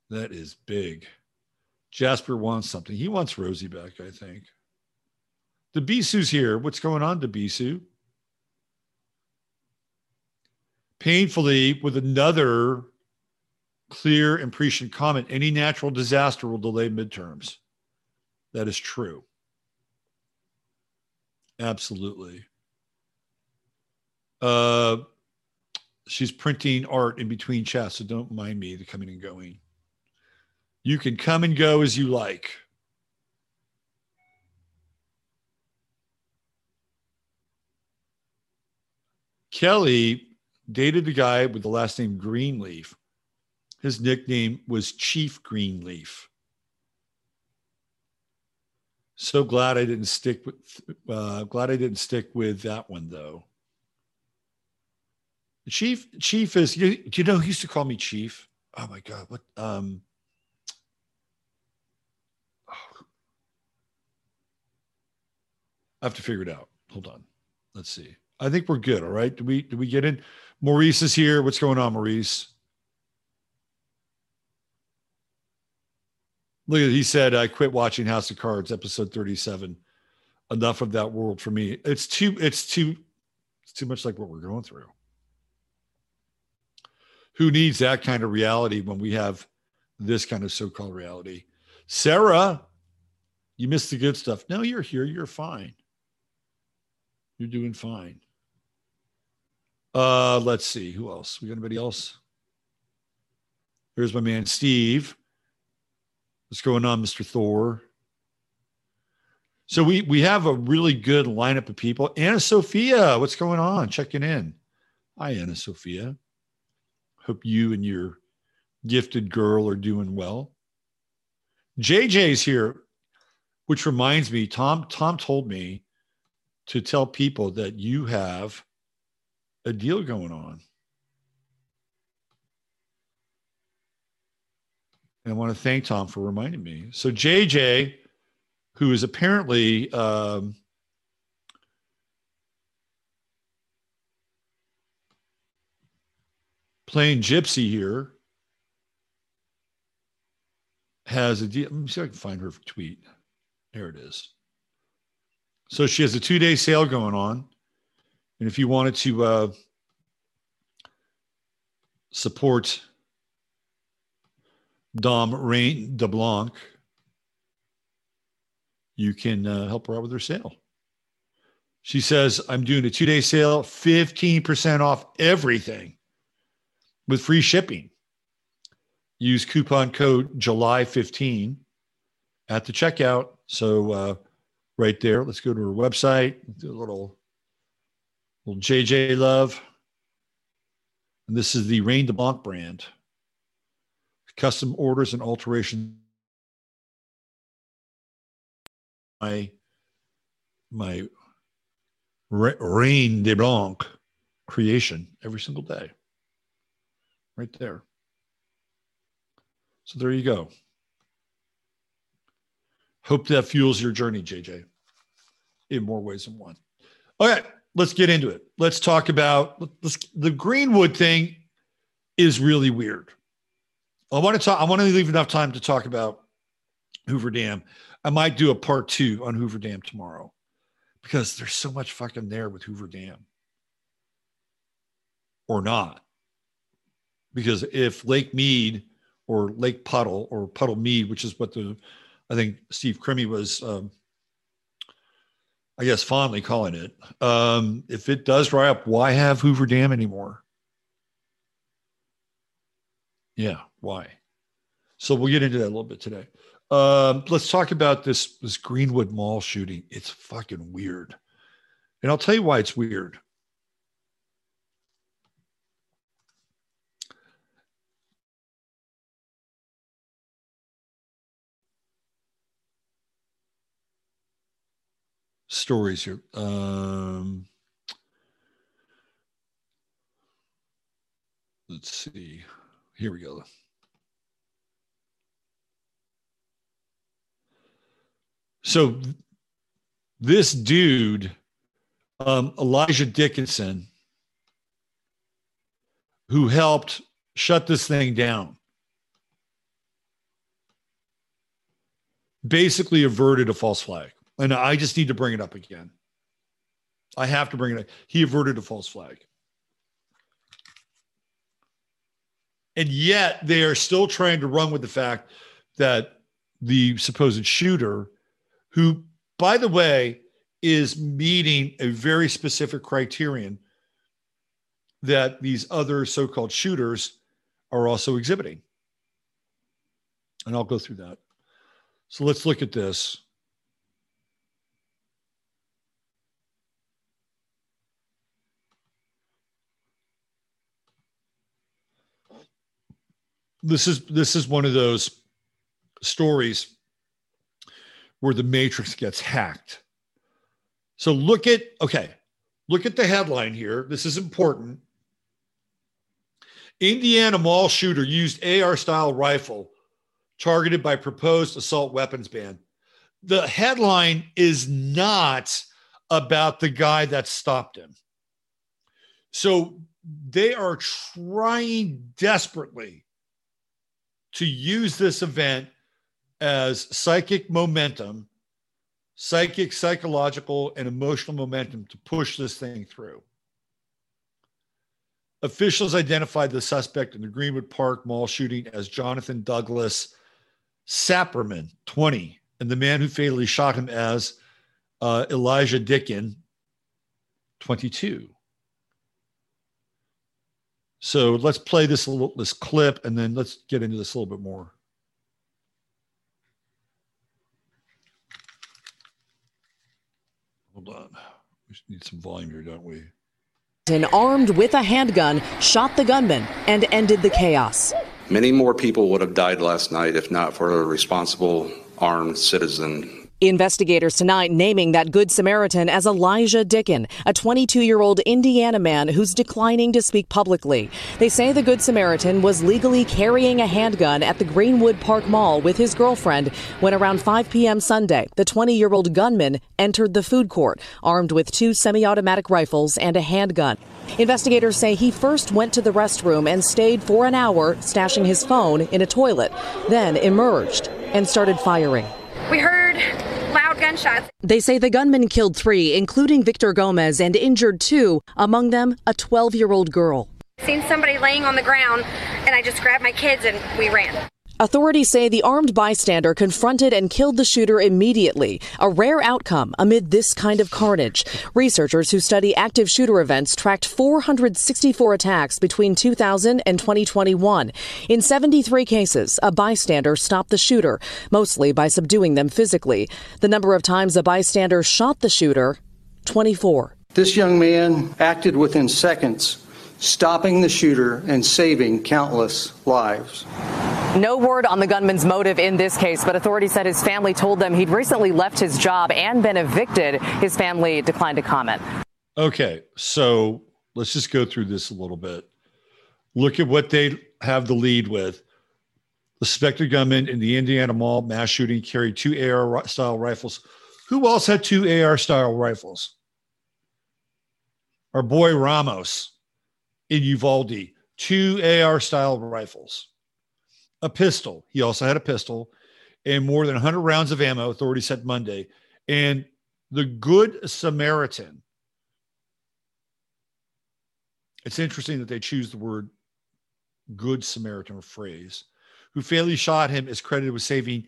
That is big. Jasper wants something. He wants Rosie back, I think. The Bisu's here. What's going on, the Painfully, with another clear and prescient comment, any natural disaster will delay midterms. That is true. Absolutely. Uh, she's printing art in between chats, so don't mind me the coming and going. You can come and go as you like. Kelly dated a guy with the last name Greenleaf. His nickname was Chief Greenleaf. So glad I didn't stick with. Uh, glad I didn't stick with that one though. Chief, Chief is. You, you know, he used to call me Chief. Oh my God, what? Um, I have to figure it out. Hold on. Let's see. I think we're good. All right. Do we do we get in? Maurice is here. What's going on, Maurice? Look at he said I quit watching House of Cards, episode 37. Enough of that world for me. It's too, it's too, it's too much like what we're going through. Who needs that kind of reality when we have this kind of so-called reality? Sarah, you missed the good stuff. No, you're here. You're fine. You're doing fine. Uh, let's see. Who else? We got anybody else? Here's my man Steve. What's going on, Mr. Thor? So we we have a really good lineup of people. Anna Sophia, what's going on? Checking in. Hi, Anna Sophia. Hope you and your gifted girl are doing well. JJ's here, which reminds me, Tom, Tom told me to tell people that you have a deal going on. And I want to thank Tom for reminding me. So JJ, who is apparently um, playing gypsy here, has a deal. Let me see if I can find her tweet. There it is. So she has a two day sale going on. And if you wanted to uh, support Dom Rain de Blanc, you can uh, help her out with her sale. She says, I'm doing a two day sale, 15% off everything with free shipping. Use coupon code July15 at the checkout. So, uh, right there, let's go to her website, do a little, little JJ Love. And this is the Rain de Blanc brand. Custom orders and alterations. My my Rain de Blanc creation every single day. Right there. So there you go. Hope that fuels your journey, JJ, in more ways than one. Okay, let's get into it. Let's talk about the Greenwood thing is really weird. I want to talk. I want to leave enough time to talk about Hoover Dam. I might do a part two on Hoover Dam tomorrow because there's so much fucking there with Hoover Dam, or not. Because if Lake Mead or Lake Puddle or Puddle Mead, which is what the I think Steve Crimmy was um, I guess fondly calling it. Um, if it does dry up, why have Hoover Dam anymore? Yeah, why? So we'll get into that a little bit today. Um, let's talk about this this Greenwood Mall shooting. It's fucking weird, and I'll tell you why it's weird. Stories here. Um, let's see. Here we go. So this dude, um, Elijah Dickinson, who helped shut this thing down, basically averted a false flag. And I just need to bring it up again. I have to bring it up. He averted a false flag. And yet they are still trying to run with the fact that the supposed shooter, who, by the way, is meeting a very specific criterion that these other so called shooters are also exhibiting. And I'll go through that. So let's look at this. This is this is one of those stories where the matrix gets hacked. So look at okay, look at the headline here. This is important. Indiana mall shooter used AR style rifle targeted by proposed assault weapons ban. The headline is not about the guy that stopped him. So they are trying desperately to use this event as psychic momentum, psychic, psychological, and emotional momentum to push this thing through. Officials identified the suspect in the Greenwood Park mall shooting as Jonathan Douglas Sapirman, 20, and the man who fatally shot him as uh, Elijah Dicken, 22. So let's play this little this clip and then let's get into this a little bit more. Hold on. We need some volume here, don't we? And armed with a handgun, shot the gunman and ended the chaos. Many more people would have died last night if not for a responsible armed citizen Investigators tonight naming that Good Samaritan as Elijah Dicken, a 22 year old Indiana man who's declining to speak publicly. They say the Good Samaritan was legally carrying a handgun at the Greenwood Park Mall with his girlfriend when around 5 p.m. Sunday, the 20 year old gunman entered the food court armed with two semi automatic rifles and a handgun. Investigators say he first went to the restroom and stayed for an hour, stashing his phone in a toilet, then emerged and started firing. We heard loud gunshots. They say the gunman killed three, including Victor Gomez, and injured two, among them a 12 year old girl. I seen somebody laying on the ground, and I just grabbed my kids and we ran. Authorities say the armed bystander confronted and killed the shooter immediately, a rare outcome amid this kind of carnage. Researchers who study active shooter events tracked 464 attacks between 2000 and 2021. In 73 cases, a bystander stopped the shooter, mostly by subduing them physically. The number of times a bystander shot the shooter, 24. This young man acted within seconds stopping the shooter and saving countless lives. No word on the gunman's motive in this case, but authorities said his family told them he'd recently left his job and been evicted. His family declined to comment. Okay, so let's just go through this a little bit. Look at what they have the lead with. The suspected gunman in the Indiana Mall mass shooting carried two AR style rifles. Who else had two AR style rifles? Our boy Ramos in Uvalde, two AR style rifles, a pistol. He also had a pistol and more than 100 rounds of ammo, authorities said Monday. And the Good Samaritan. It's interesting that they choose the word Good Samaritan phrase, who fatally shot him, is credited with saving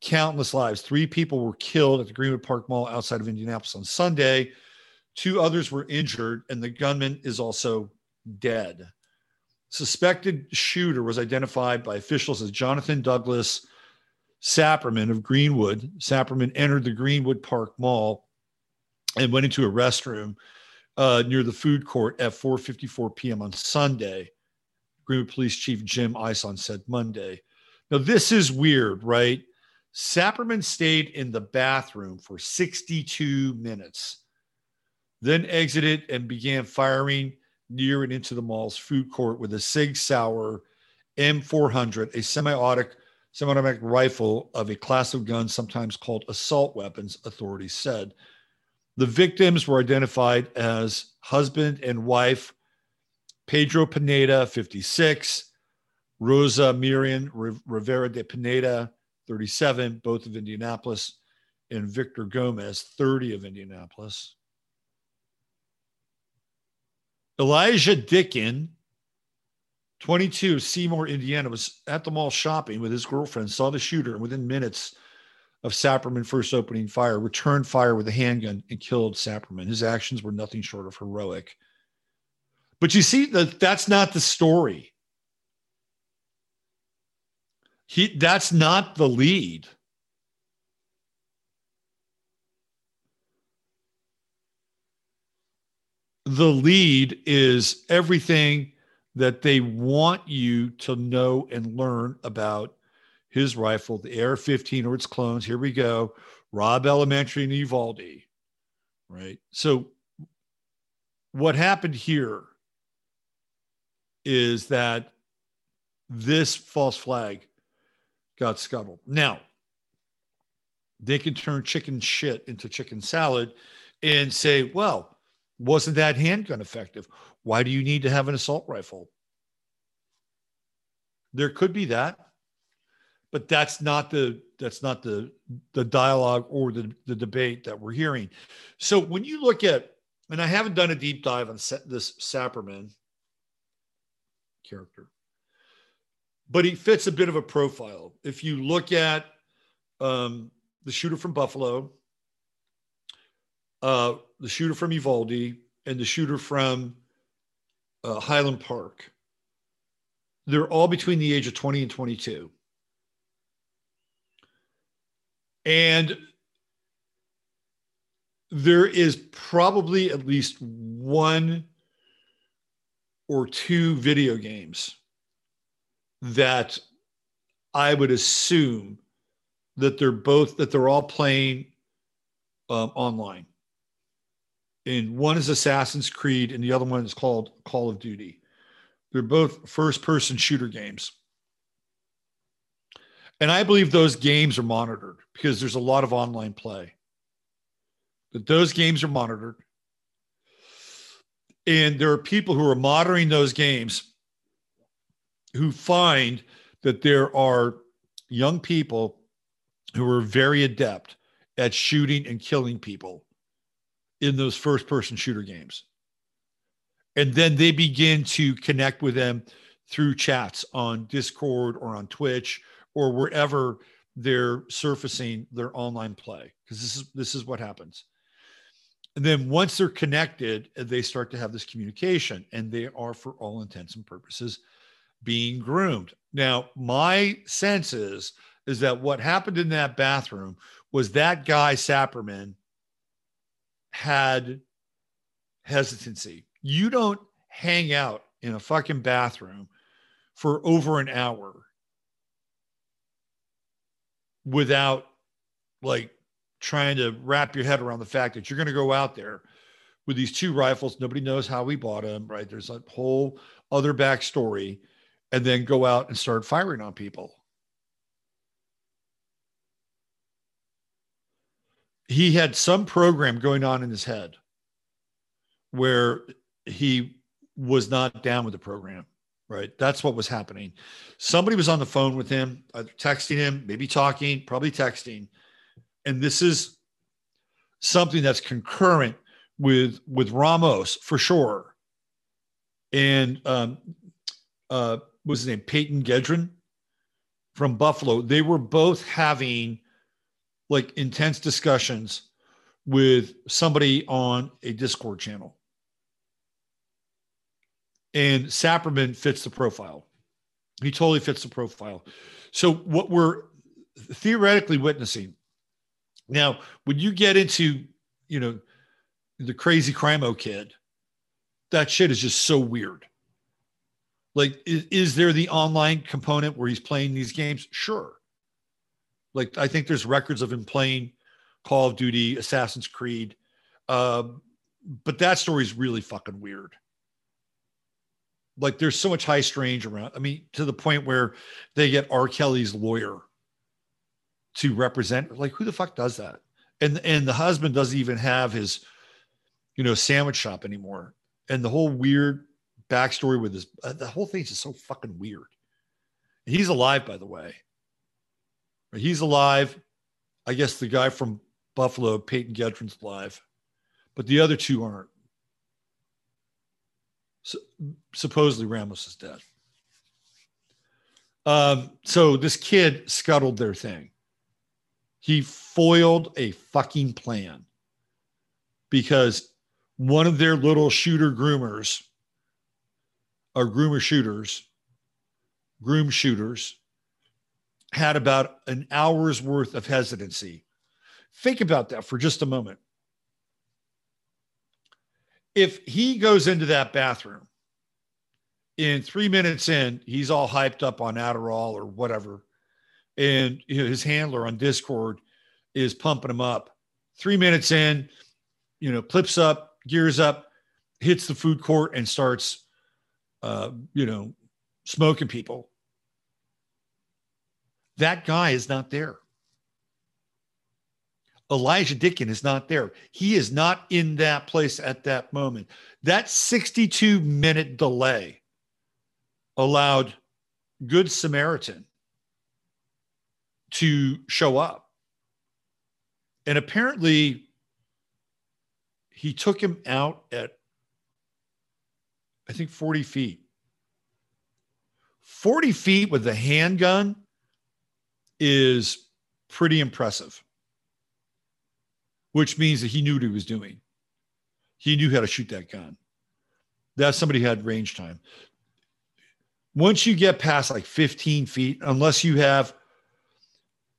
countless lives. Three people were killed at the Greenwood Park Mall outside of Indianapolis on Sunday. Two others were injured, and the gunman is also dead. Suspected shooter was identified by officials as Jonathan Douglas Sapirman of Greenwood. Sapirman entered the Greenwood Park Mall and went into a restroom uh, near the food court at 4:54 p.m. on Sunday. Greenwood Police Chief Jim Ison said Monday. Now this is weird, right? Sapirman stayed in the bathroom for 62 minutes, then exited and began firing near and into the mall's food court with a Sig Sauer M400, a semi-automatic semi-automatic rifle of a class of guns sometimes called assault weapons, authorities said. The victims were identified as husband and wife Pedro Pineda, 56, Rosa Miriam Rivera de Pineda, 37, both of Indianapolis, and Victor Gomez, 30 of Indianapolis. Elijah Dicken, 22, Seymour, Indiana, was at the mall shopping with his girlfriend, saw the shooter, and within minutes of Sapirman first opening fire, returned fire with a handgun and killed Sapirman. His actions were nothing short of heroic. But you see that that's not the story. He that's not the lead. The lead is everything that they want you to know and learn about his rifle, the AR 15 or its clones. Here we go. Robb Elementary in Uvalde. Right. So, what happened here is that this false flag got scuttled. Now, they can turn chicken shit into chicken salad and say, well, wasn't that handgun effective? Why do you need to have an assault rifle? There could be that, but that's not the that's not the the dialogue or the the debate that we're hearing. So when you look at, and I haven't done a deep dive on this Sapirman character, but he fits a bit of a profile. If you look at um, the shooter from Buffalo, uh, the shooter from Uvalde, and the shooter from uh, Highland Park. They're all between the age of 20 and 22. And there is probably at least one or two video games that I would assume that they're both that they're all playing um, online. And one is Assassin's Creed, and the other one is called Call of Duty. They're both first person shooter games. And I believe those games are monitored because there's a lot of online play. But those games are monitored. And there are people who are monitoring those games who find that there are young people who are very adept at shooting and killing people in those first person shooter games. And then they begin to connect with them through chats on Discord or on Twitch or wherever they're surfacing their online play because this is this is what happens. And then once they're connected, they start to have this communication and they are for all intents and purposes being groomed. Now, my sense is is that what happened in that bathroom was that guy Sapirman had hesitancy. You don't hang out in a fucking bathroom for over an hour without like trying to wrap your head around the fact that you're going to go out there with these two rifles. Nobody knows how we bought them, right? There's a whole other backstory, and then go out and start firing on people. He had some program going on in his head where he was not down with the program right? That's what was happening. Somebody was on the phone with him either texting him maybe talking probably texting. And this is something that's concurrent with with ramos for sure. And um uh was his name? Payton Gendron from buffalo. They were both having like intense discussions with somebody on a Discord channel. And Sapirman fits the profile. He totally fits the profile. So, what we're theoretically witnessing now, when you get into, you know, the crazy crimo kid, that shit is just so weird. Like, is, is there the online component where he's playing these games? Sure. Like I think there's records of him playing Call of Duty, Assassin's Creed, um, but that story is really fucking weird. Like there's so much high strange around. I mean, to the point where they get R. Kelly's lawyer to represent. Like, who the fuck does that? And and the husband doesn't even have his, you know, sandwich shop anymore. And the whole weird backstory with this, uh, the whole thing's just so fucking weird. He's alive, by the way. He's alive. I guess the guy from Buffalo, Payton Gendron's alive, but the other two aren't. So, supposedly Ramos is dead. Um, so this kid scuttled their thing. He foiled a fucking plan because one of their little shooter groomers or groomer shooters, groom shooters, had about an hour's worth of hesitancy. Think about that for just a moment. If he goes into that bathroom, in three minutes in, he's all hyped up on Adderall or whatever, and his handler on Discord is pumping him up. Three minutes in, you know, clips up, gears up, hits the food court, and starts, uh, you know, smoking people that guy is not there. Elijah Dicken is not there. He is not in that place at that moment. That 62 minute delay allowed Good Samaritan to show up. And apparently, he took him out at, I think, 40 feet. 40 feet with a handgun is pretty impressive, which means that he knew what he was doing. He knew how to shoot that gun. That's somebody had range time. Once you get past like 15 feet, unless you have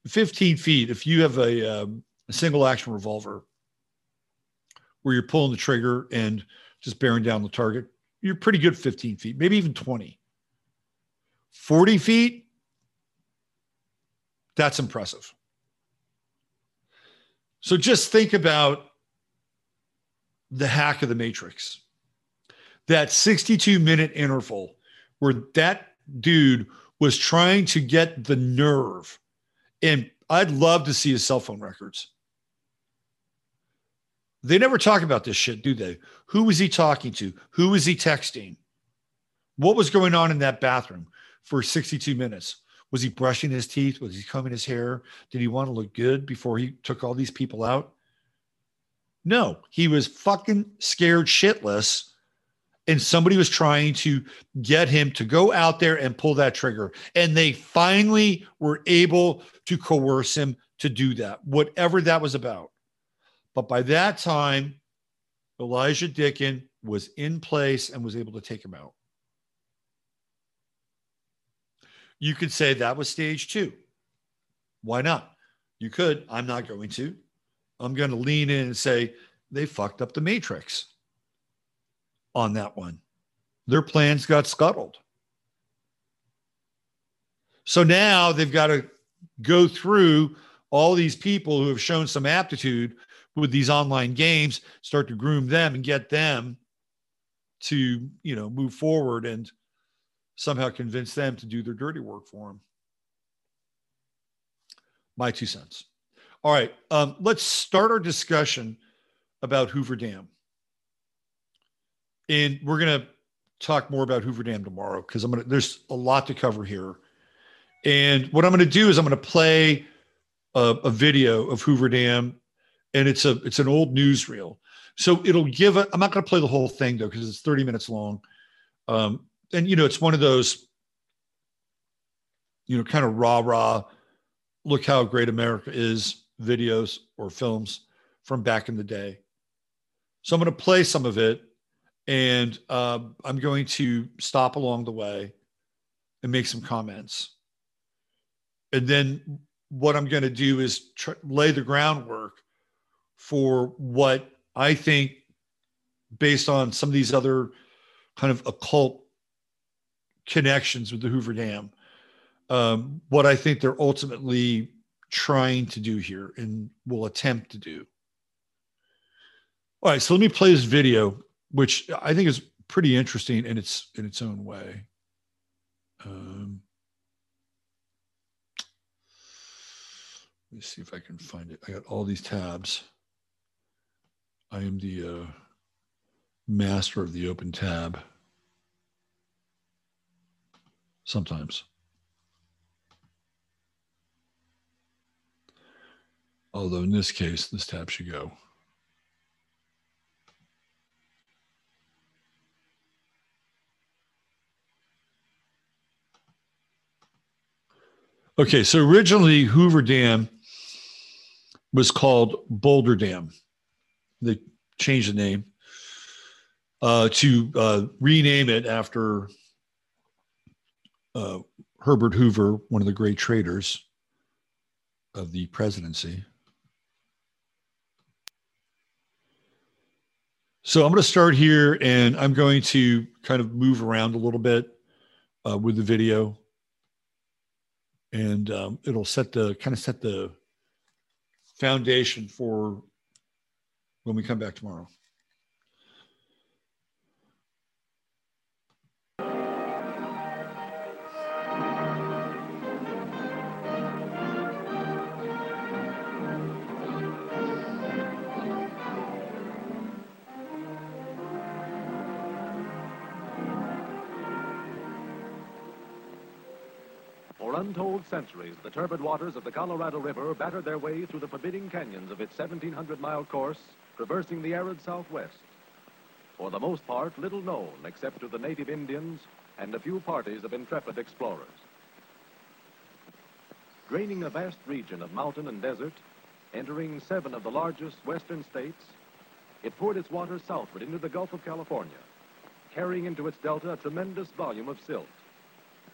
15 feet, if you have a, um, a single action revolver where you're pulling the trigger and just bearing down the target, you're pretty good 15 feet, maybe even 20. 40 feet, that's impressive. So just think about the hack of the Matrix. That 62 minute interval where that dude was trying to get the nerve. And I'd love to see his cell phone records. They never talk about this shit, do they? Who was he talking to? Who was he texting? What was going on in that bathroom for 62 minutes? Was he brushing his teeth? Was he combing his hair? Did he want to look good before he took all these people out? No, he was fucking scared shitless. And somebody was trying to get him to go out there and pull that trigger. And they finally were able to coerce him to do that, whatever that was about. But by that time, Elijah Dicken was in place and was able to take him out. You could say that was stage two. Why not? You could. I'm not going to. I'm going to lean in and say they fucked up the matrix on that one. Their plans got scuttled. So now they've got to go through all these people who have shown some aptitude with these online games, start to groom them and get them to, you know, move forward and somehow convince them to do their dirty work for them. My two cents. All right, um, let's start our discussion about Hoover Dam. And we're going to talk more about Hoover Dam tomorrow because I'm going to, there's a lot to cover here. And what I'm going to do is I'm going to play a, a, video of Hoover Dam, and it's a it's an old newsreel. So it'll give. I'm not going to play the whole thing though because it's 30 minutes long. Um, and you know it's one of those, you know, kind of rah rah, look how great America is videos or films from back in the day. So I'm going to play some of it, and uh, I'm going to stop along the way and make some comments. And then what I'm going to do is tr- lay the groundwork for what I think, based on some of these other kind of occult connections with the Hoover Dam, um, what I think they're ultimately trying to do here and will attempt to do. All right, so let me play this video, which I think is pretty interesting in its in its own way. Um, let me see if I can find it. I got all these tabs. I am the uh, master of the open tab. Sometimes. Although in this case, this tab should go. Okay, so originally Hoover Dam was called Boulder Dam. They changed the name uh, to uh, rename it after uh, Herbert Hoover, one of the great traitors of the presidency. So I'm going to start here and I'm going to kind of move around a little bit uh, with the video and um, it'll set the kind of set the foundation for when we come back tomorrow. Untold centuries, the turbid waters of the Colorado River battered their way through the forbidding canyons of its 1,700-mile course, traversing the arid southwest. For the most part, little known except to the native Indians and a few parties of intrepid explorers. Draining a vast region of mountain and desert, entering seven of the largest western states, it poured its waters southward into the Gulf of California, carrying into its delta a tremendous volume of silt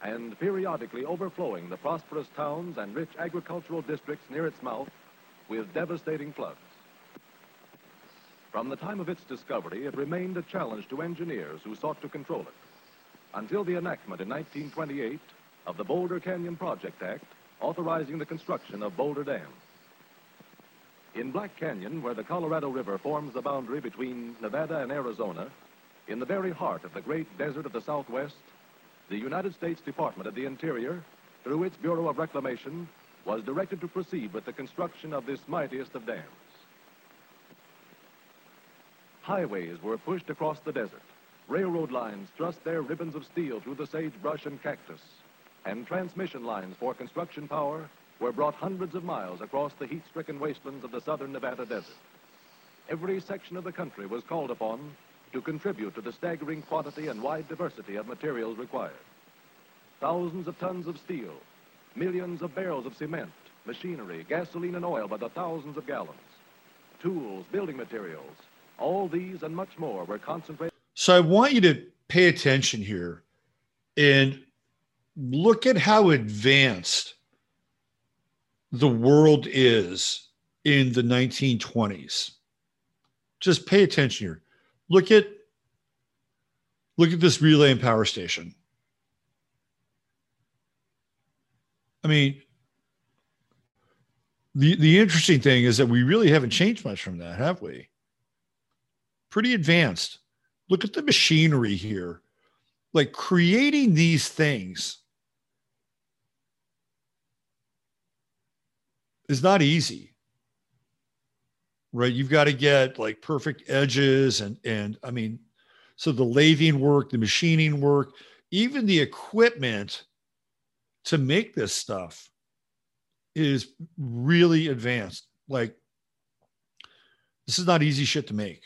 and periodically overflowing the prosperous towns and rich agricultural districts near its mouth with devastating floods. From the time of its discovery, it remained a challenge to engineers who sought to control it, until the enactment in 1928 of the Boulder Canyon Project Act, authorizing the construction of Boulder Dam. In Black Canyon, where the Colorado River forms the boundary between Nevada and Arizona, in the very heart of the great desert of the Southwest, the United States Department of the Interior, through its Bureau of Reclamation, was directed to proceed with the construction of this mightiest of dams. Highways were pushed across the desert. Railroad lines thrust their ribbons of steel through the sagebrush and cactus. And transmission lines for construction power were brought hundreds of miles across the heat-stricken wastelands of the southern Nevada desert. Every section of the country was called upon to contribute to the staggering quantity and wide diversity of materials required. Thousands of tons of steel, millions of barrels of cement, machinery, gasoline and oil by the thousands of gallons, tools, building materials, all these and much more were concentrated. So I want you to pay attention here and look at how advanced the world is in the 1920s. Just pay attention here. Look at look at this relay and power station. I mean, the the interesting thing is that we really haven't changed much from that, have we? Pretty advanced. Look at the machinery here. Like creating these things is not easy. Right? You've got to get like perfect edges and and I mean so the lathing work, the machining work, even the equipment to make this stuff is really advanced. Like, this is not easy shit to make.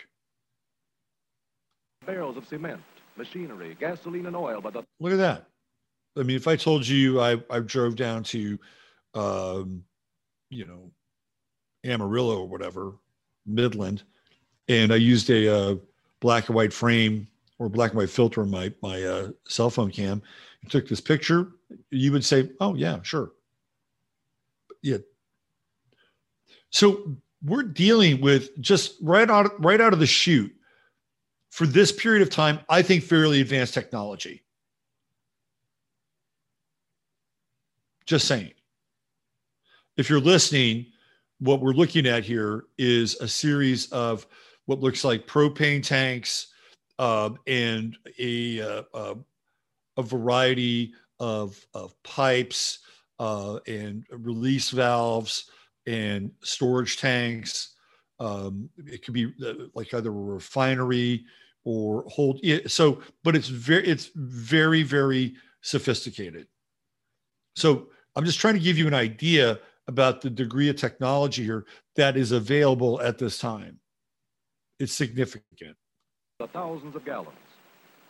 Barrels of cement, machinery, gasoline, and oil. But the- look at that. I mean, if I told you I, I drove down to, um, you know, Amarillo or whatever, Midland, and I used a uh, black and white frame or black and white filter on my my uh, cell phone cam, and took this picture, you would say, "Oh yeah, sure." Yeah. So we're dealing with just right out right out of the chute for this period of time. I think fairly advanced technology. Just saying. If you're listening, what we're looking at here is a series of what looks like propane tanks um, and a, uh, uh, a variety of, of pipes uh, and release valves and storage tanks. Um, it could be uh, like either a refinery or hold. So, but it's very, it's very, very sophisticated. So I'm just trying to give you an idea about the degree of technology here that is available at this time. It's significant. The thousands of gallons,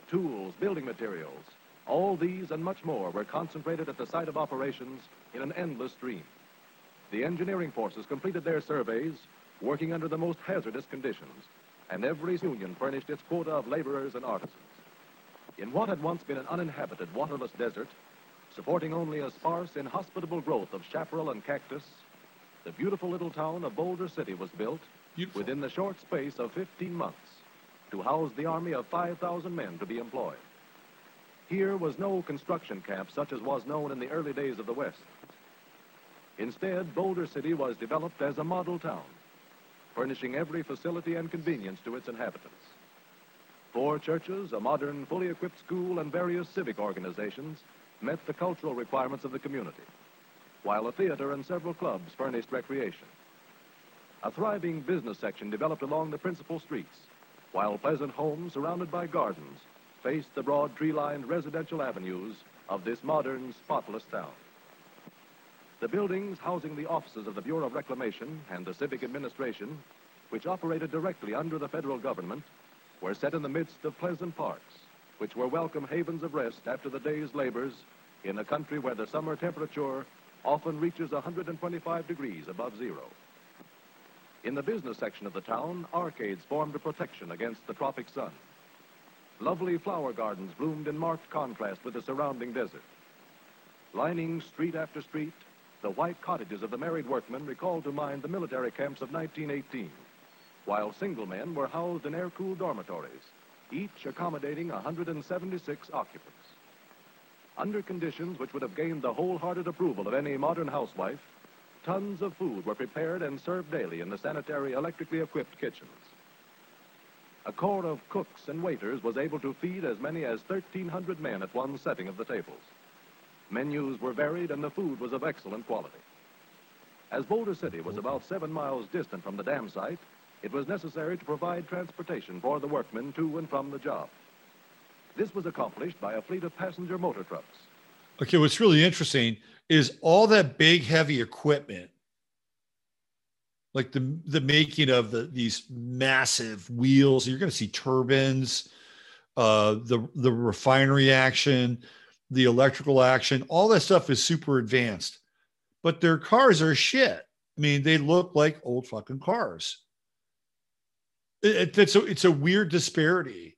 tools, building materials, all these and much more were concentrated at the site of operations in an endless stream. The engineering forces completed their surveys, working under the most hazardous conditions, and every union furnished its quota of laborers and artisans. In what had once been an uninhabited, waterless desert, supporting only a sparse, inhospitable growth of chaparral and cactus, the beautiful little town of Boulder City was built beautiful. within the short space of 15 months to house the army of 5,000 men to be employed. Here was no construction camp such as was known in the early days of the West. Instead, Boulder City was developed as a model town, furnishing every facility and convenience to its inhabitants. Four churches, a modern, fully equipped school, and various civic organizations met the cultural requirements of the community, while a theater and several clubs furnished recreation. A thriving business section developed along the principal streets, while pleasant homes surrounded by gardens faced the broad tree-lined residential avenues of this modern, spotless town. The buildings housing the offices of the Bureau of Reclamation and the Civic Administration, which operated directly under the federal government, were set in the midst of pleasant parks, which were welcome havens of rest after the day's labors in a country where the summer temperature often reaches 125 degrees above zero. In the business section of the town, arcades formed a protection against the tropic sun. Lovely flower gardens bloomed in marked contrast with the surrounding desert. Lining street after street, the white cottages of the married workmen recalled to mind the military camps of 1918, while single men were housed in air-cooled dormitories, each accommodating 176 occupants. Under conditions which would have gained the wholehearted approval of any modern housewife, tons of food were prepared and served daily in the sanitary electrically equipped kitchens. A corps of cooks and waiters was able to feed as many as 1,300 men at one setting of the tables. Menus were varied and the food was of excellent quality. As Boulder City was about seven miles distant from the dam site, it was necessary to provide transportation for the workmen to and from the job. This was accomplished by a fleet of passenger motor trucks. Okay, what's really interesting is all that big, heavy equipment, like the the making of the these massive wheels. You're going to see turbines, uh, the the refinery action, the electrical action. All that stuff is super advanced, but their cars are shit. I mean, they look like old fucking cars. It, it, it's a it's a weird disparity.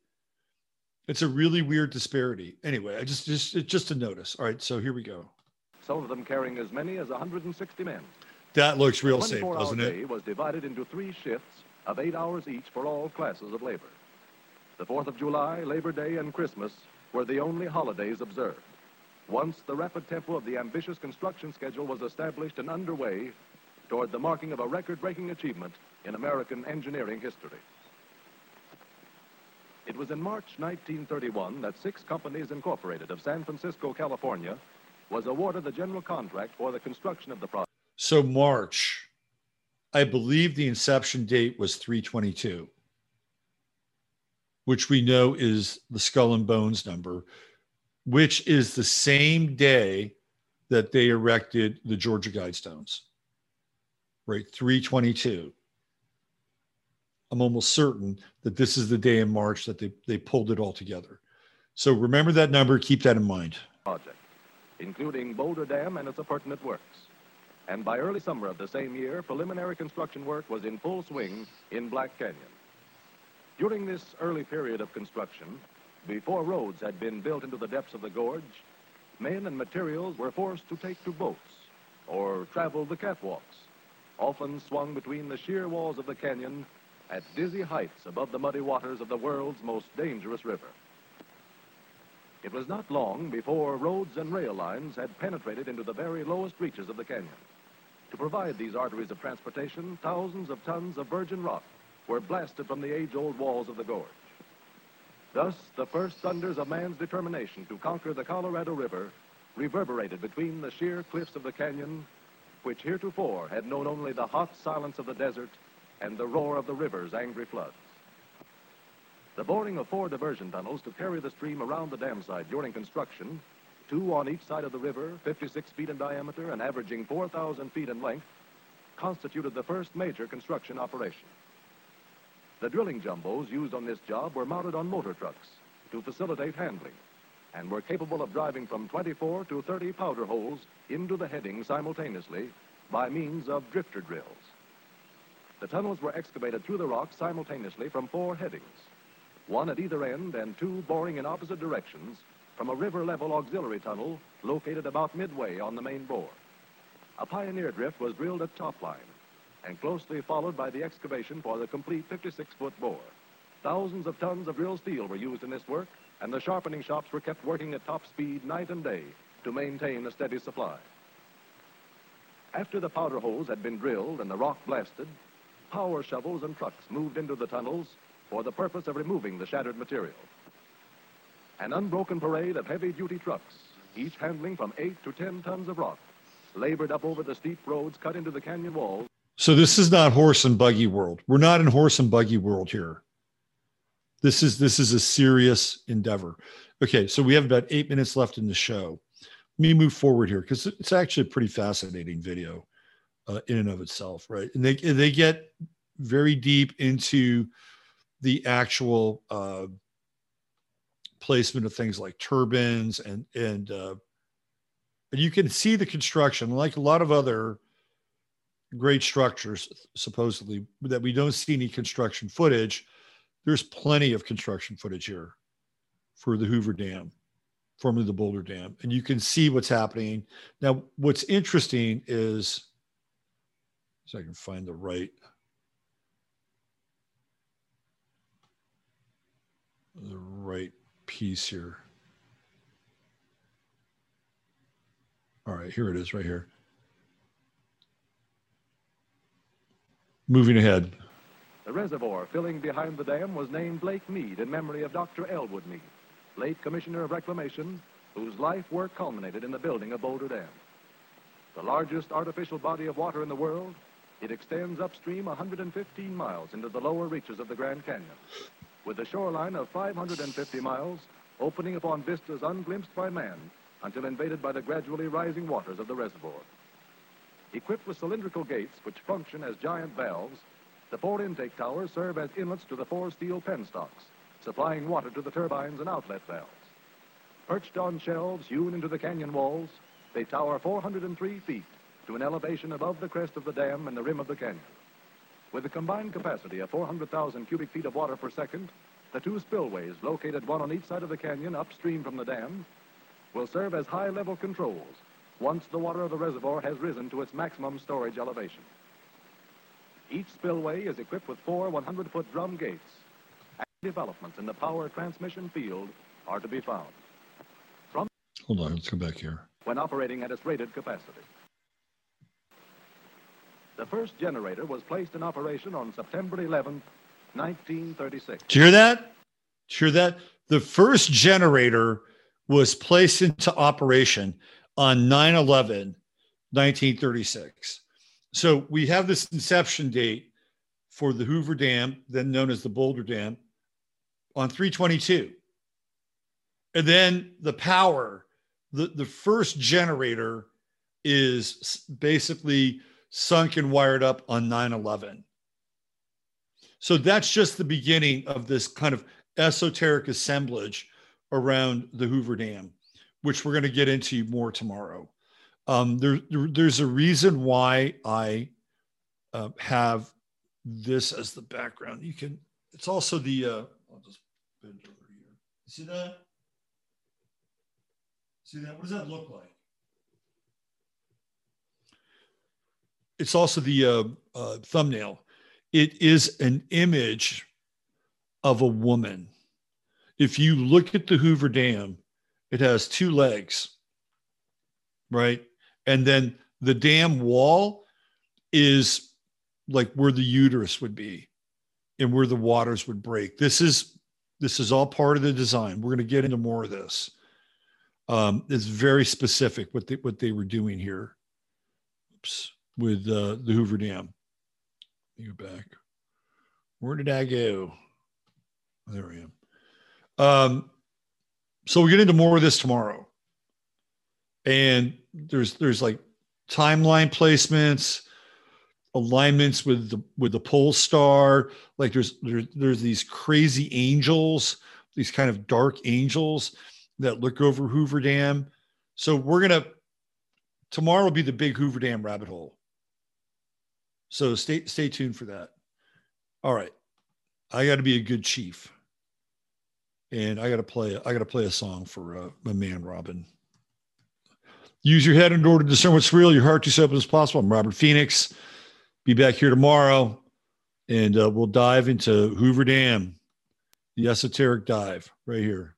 It's a really weird disparity. Anyway, I just just it's just a notice. All right, so here we go. Some of them carrying as many as 160 men. That looks real safe, doesn't it? day was divided into three shifts of eight hours each for all classes of labor. The 4th of July, Labor Day, and Christmas were the only holidays observed. Once the rapid tempo of the ambitious construction schedule was established and underway toward the marking of a record-breaking achievement in American engineering history. It was in March 1931 that Six Companies Incorporated of San Francisco, California, was awarded the general contract for the construction of the project. So March, I believe the inception date was 322, which we know is the skull and bones number, which is the same day that they erected the Georgia Guidestones. Right, 322. I'm almost certain that this is the day in March that they, they pulled it all together. So remember that number, keep that in mind. project, including Boulder Dam and its appurtenant works. And by early summer of the same year, preliminary construction work was in full swing in Black Canyon. During this early period of construction, before roads had been built into the depths of the gorge, men and materials were forced to take to boats or travel the catwalks, often swung between the sheer walls of the canyon at dizzy heights above the muddy waters of the world's most dangerous river. It was not long before roads and rail lines had penetrated into the very lowest reaches of the canyon. To provide these arteries of transportation, thousands of tons of virgin rock were blasted from the age-old walls of the gorge. Thus, the first thunders of man's determination to conquer the Colorado River reverberated between the sheer cliffs of the canyon, which heretofore had known only the hot silence of the desert and the roar of the river's angry floods. The boring of four diversion tunnels to carry the stream around the dam site during construction, two on each side of the river, 56 feet in diameter and averaging 4,000 feet in length, constituted the first major construction operation. The drilling jumbos used on this job were mounted on motor trucks to facilitate handling and were capable of driving from 24 to 30 powder holes into the heading simultaneously by means of drifter drills. The tunnels were excavated through the rock simultaneously from four headings, one at either end and two boring in opposite directions from a river-level auxiliary tunnel located about midway on the main bore. A pioneer drift was drilled at top line and closely followed by the excavation for the complete 56-foot bore. Thousands of tons of drilled steel were used in this work, and the sharpening shops were kept working at top speed night and day to maintain a steady supply. After the powder holes had been drilled and the rock blasted, power shovels and trucks moved into the tunnels for the purpose of removing the shattered material. An unbroken parade of heavy-duty trucks, each handling from 8 to 10 tons of rock, labored up over the steep roads cut into the canyon walls So this is not horse and buggy world. We're not in horse and buggy world here. This is this is a serious endeavor. Okay, so we have about eight minutes left in the show. Let me move forward here because it's actually a pretty fascinating video uh, in and of itself, right? And they they get very deep into the actual uh, placement of things like turbines and and uh, and you can see the construction like a lot of other great structures supposedly that we don't see any construction footage there's plenty of construction footage here for the hoover dam formerly the boulder dam and you can see what's happening now what's interesting is so i can find the right the right piece here all right here it is right here moving ahead. The reservoir filling behind the dam was named Lake Mead in memory of Dr. Elwood Mead, late Commissioner of Reclamation, whose life work culminated in the building of Boulder Dam. The largest artificial body of water in the world, it extends upstream 115 miles into the lower reaches of the Grand Canyon, with a shoreline of 550 miles opening upon vistas unglimpsed by man until invaded by the gradually rising waters of the reservoir. Equipped with cylindrical gates which function as giant valves, the four intake towers serve as inlets to the four steel penstocks, supplying water to the turbines and outlet valves. Perched on shelves hewn into the canyon walls, they tower 403 feet to an elevation above the crest of the dam and the rim of the canyon. With a combined capacity of 400,000 cubic feet of water per second, the two spillways, located one on each side of the canyon upstream from the dam, will serve as high-level controls once the water of the reservoir has risen to its maximum storage elevation. Each spillway is equipped with four 100-foot drum gates. And developments in the power transmission field are to be found. From Hold on, let's go back here. When operating at its rated capacity. The first generator was placed in operation on September 11, 1936. Do you hear that? Do you hear that? The first generator was placed into operation on 9 11, 1936. So we have this inception date for the Hoover Dam, then known as the Boulder Dam, on 322. And then the power, the, the first generator is basically sunk and wired up on 9 11. So that's just the beginning of this kind of esoteric assemblage around the Hoover Dam, which we're going to get into more tomorrow. Um, there, there, there's a reason why I uh, have this as the background. You can, it's also the, uh, I'll just bend over here. See that? See that? What does that look like? It's also the uh, uh, thumbnail. It is an image of a woman if you look at the Hoover Dam, it has two legs, right? And then the dam wall is like where the uterus would be and where the waters would break. This is this is all part of the design. We're going to get into more of this. Um, it's very specific what they what they were doing here. Oops, with uh, the Hoover Dam. Go back. Where did I go? There I am. Um, so we get into more of this tomorrow. And there's there's like timeline placements, alignments with the with the pole star. Like there's there's there's these crazy angels, these kind of dark angels that look over Hoover Dam. So we're gonna tomorrow will be the big Hoover Dam rabbit hole. So stay stay tuned for that. All right. I got to be a good chief and I got to play. I got to play a song for uh, my man Robin. Use your head in order to discern what's real. Your heart to open as possible. I'm Robert Phoenix. Be back here tomorrow, and uh, we'll dive into Hoover Dam, the esoteric dive right here.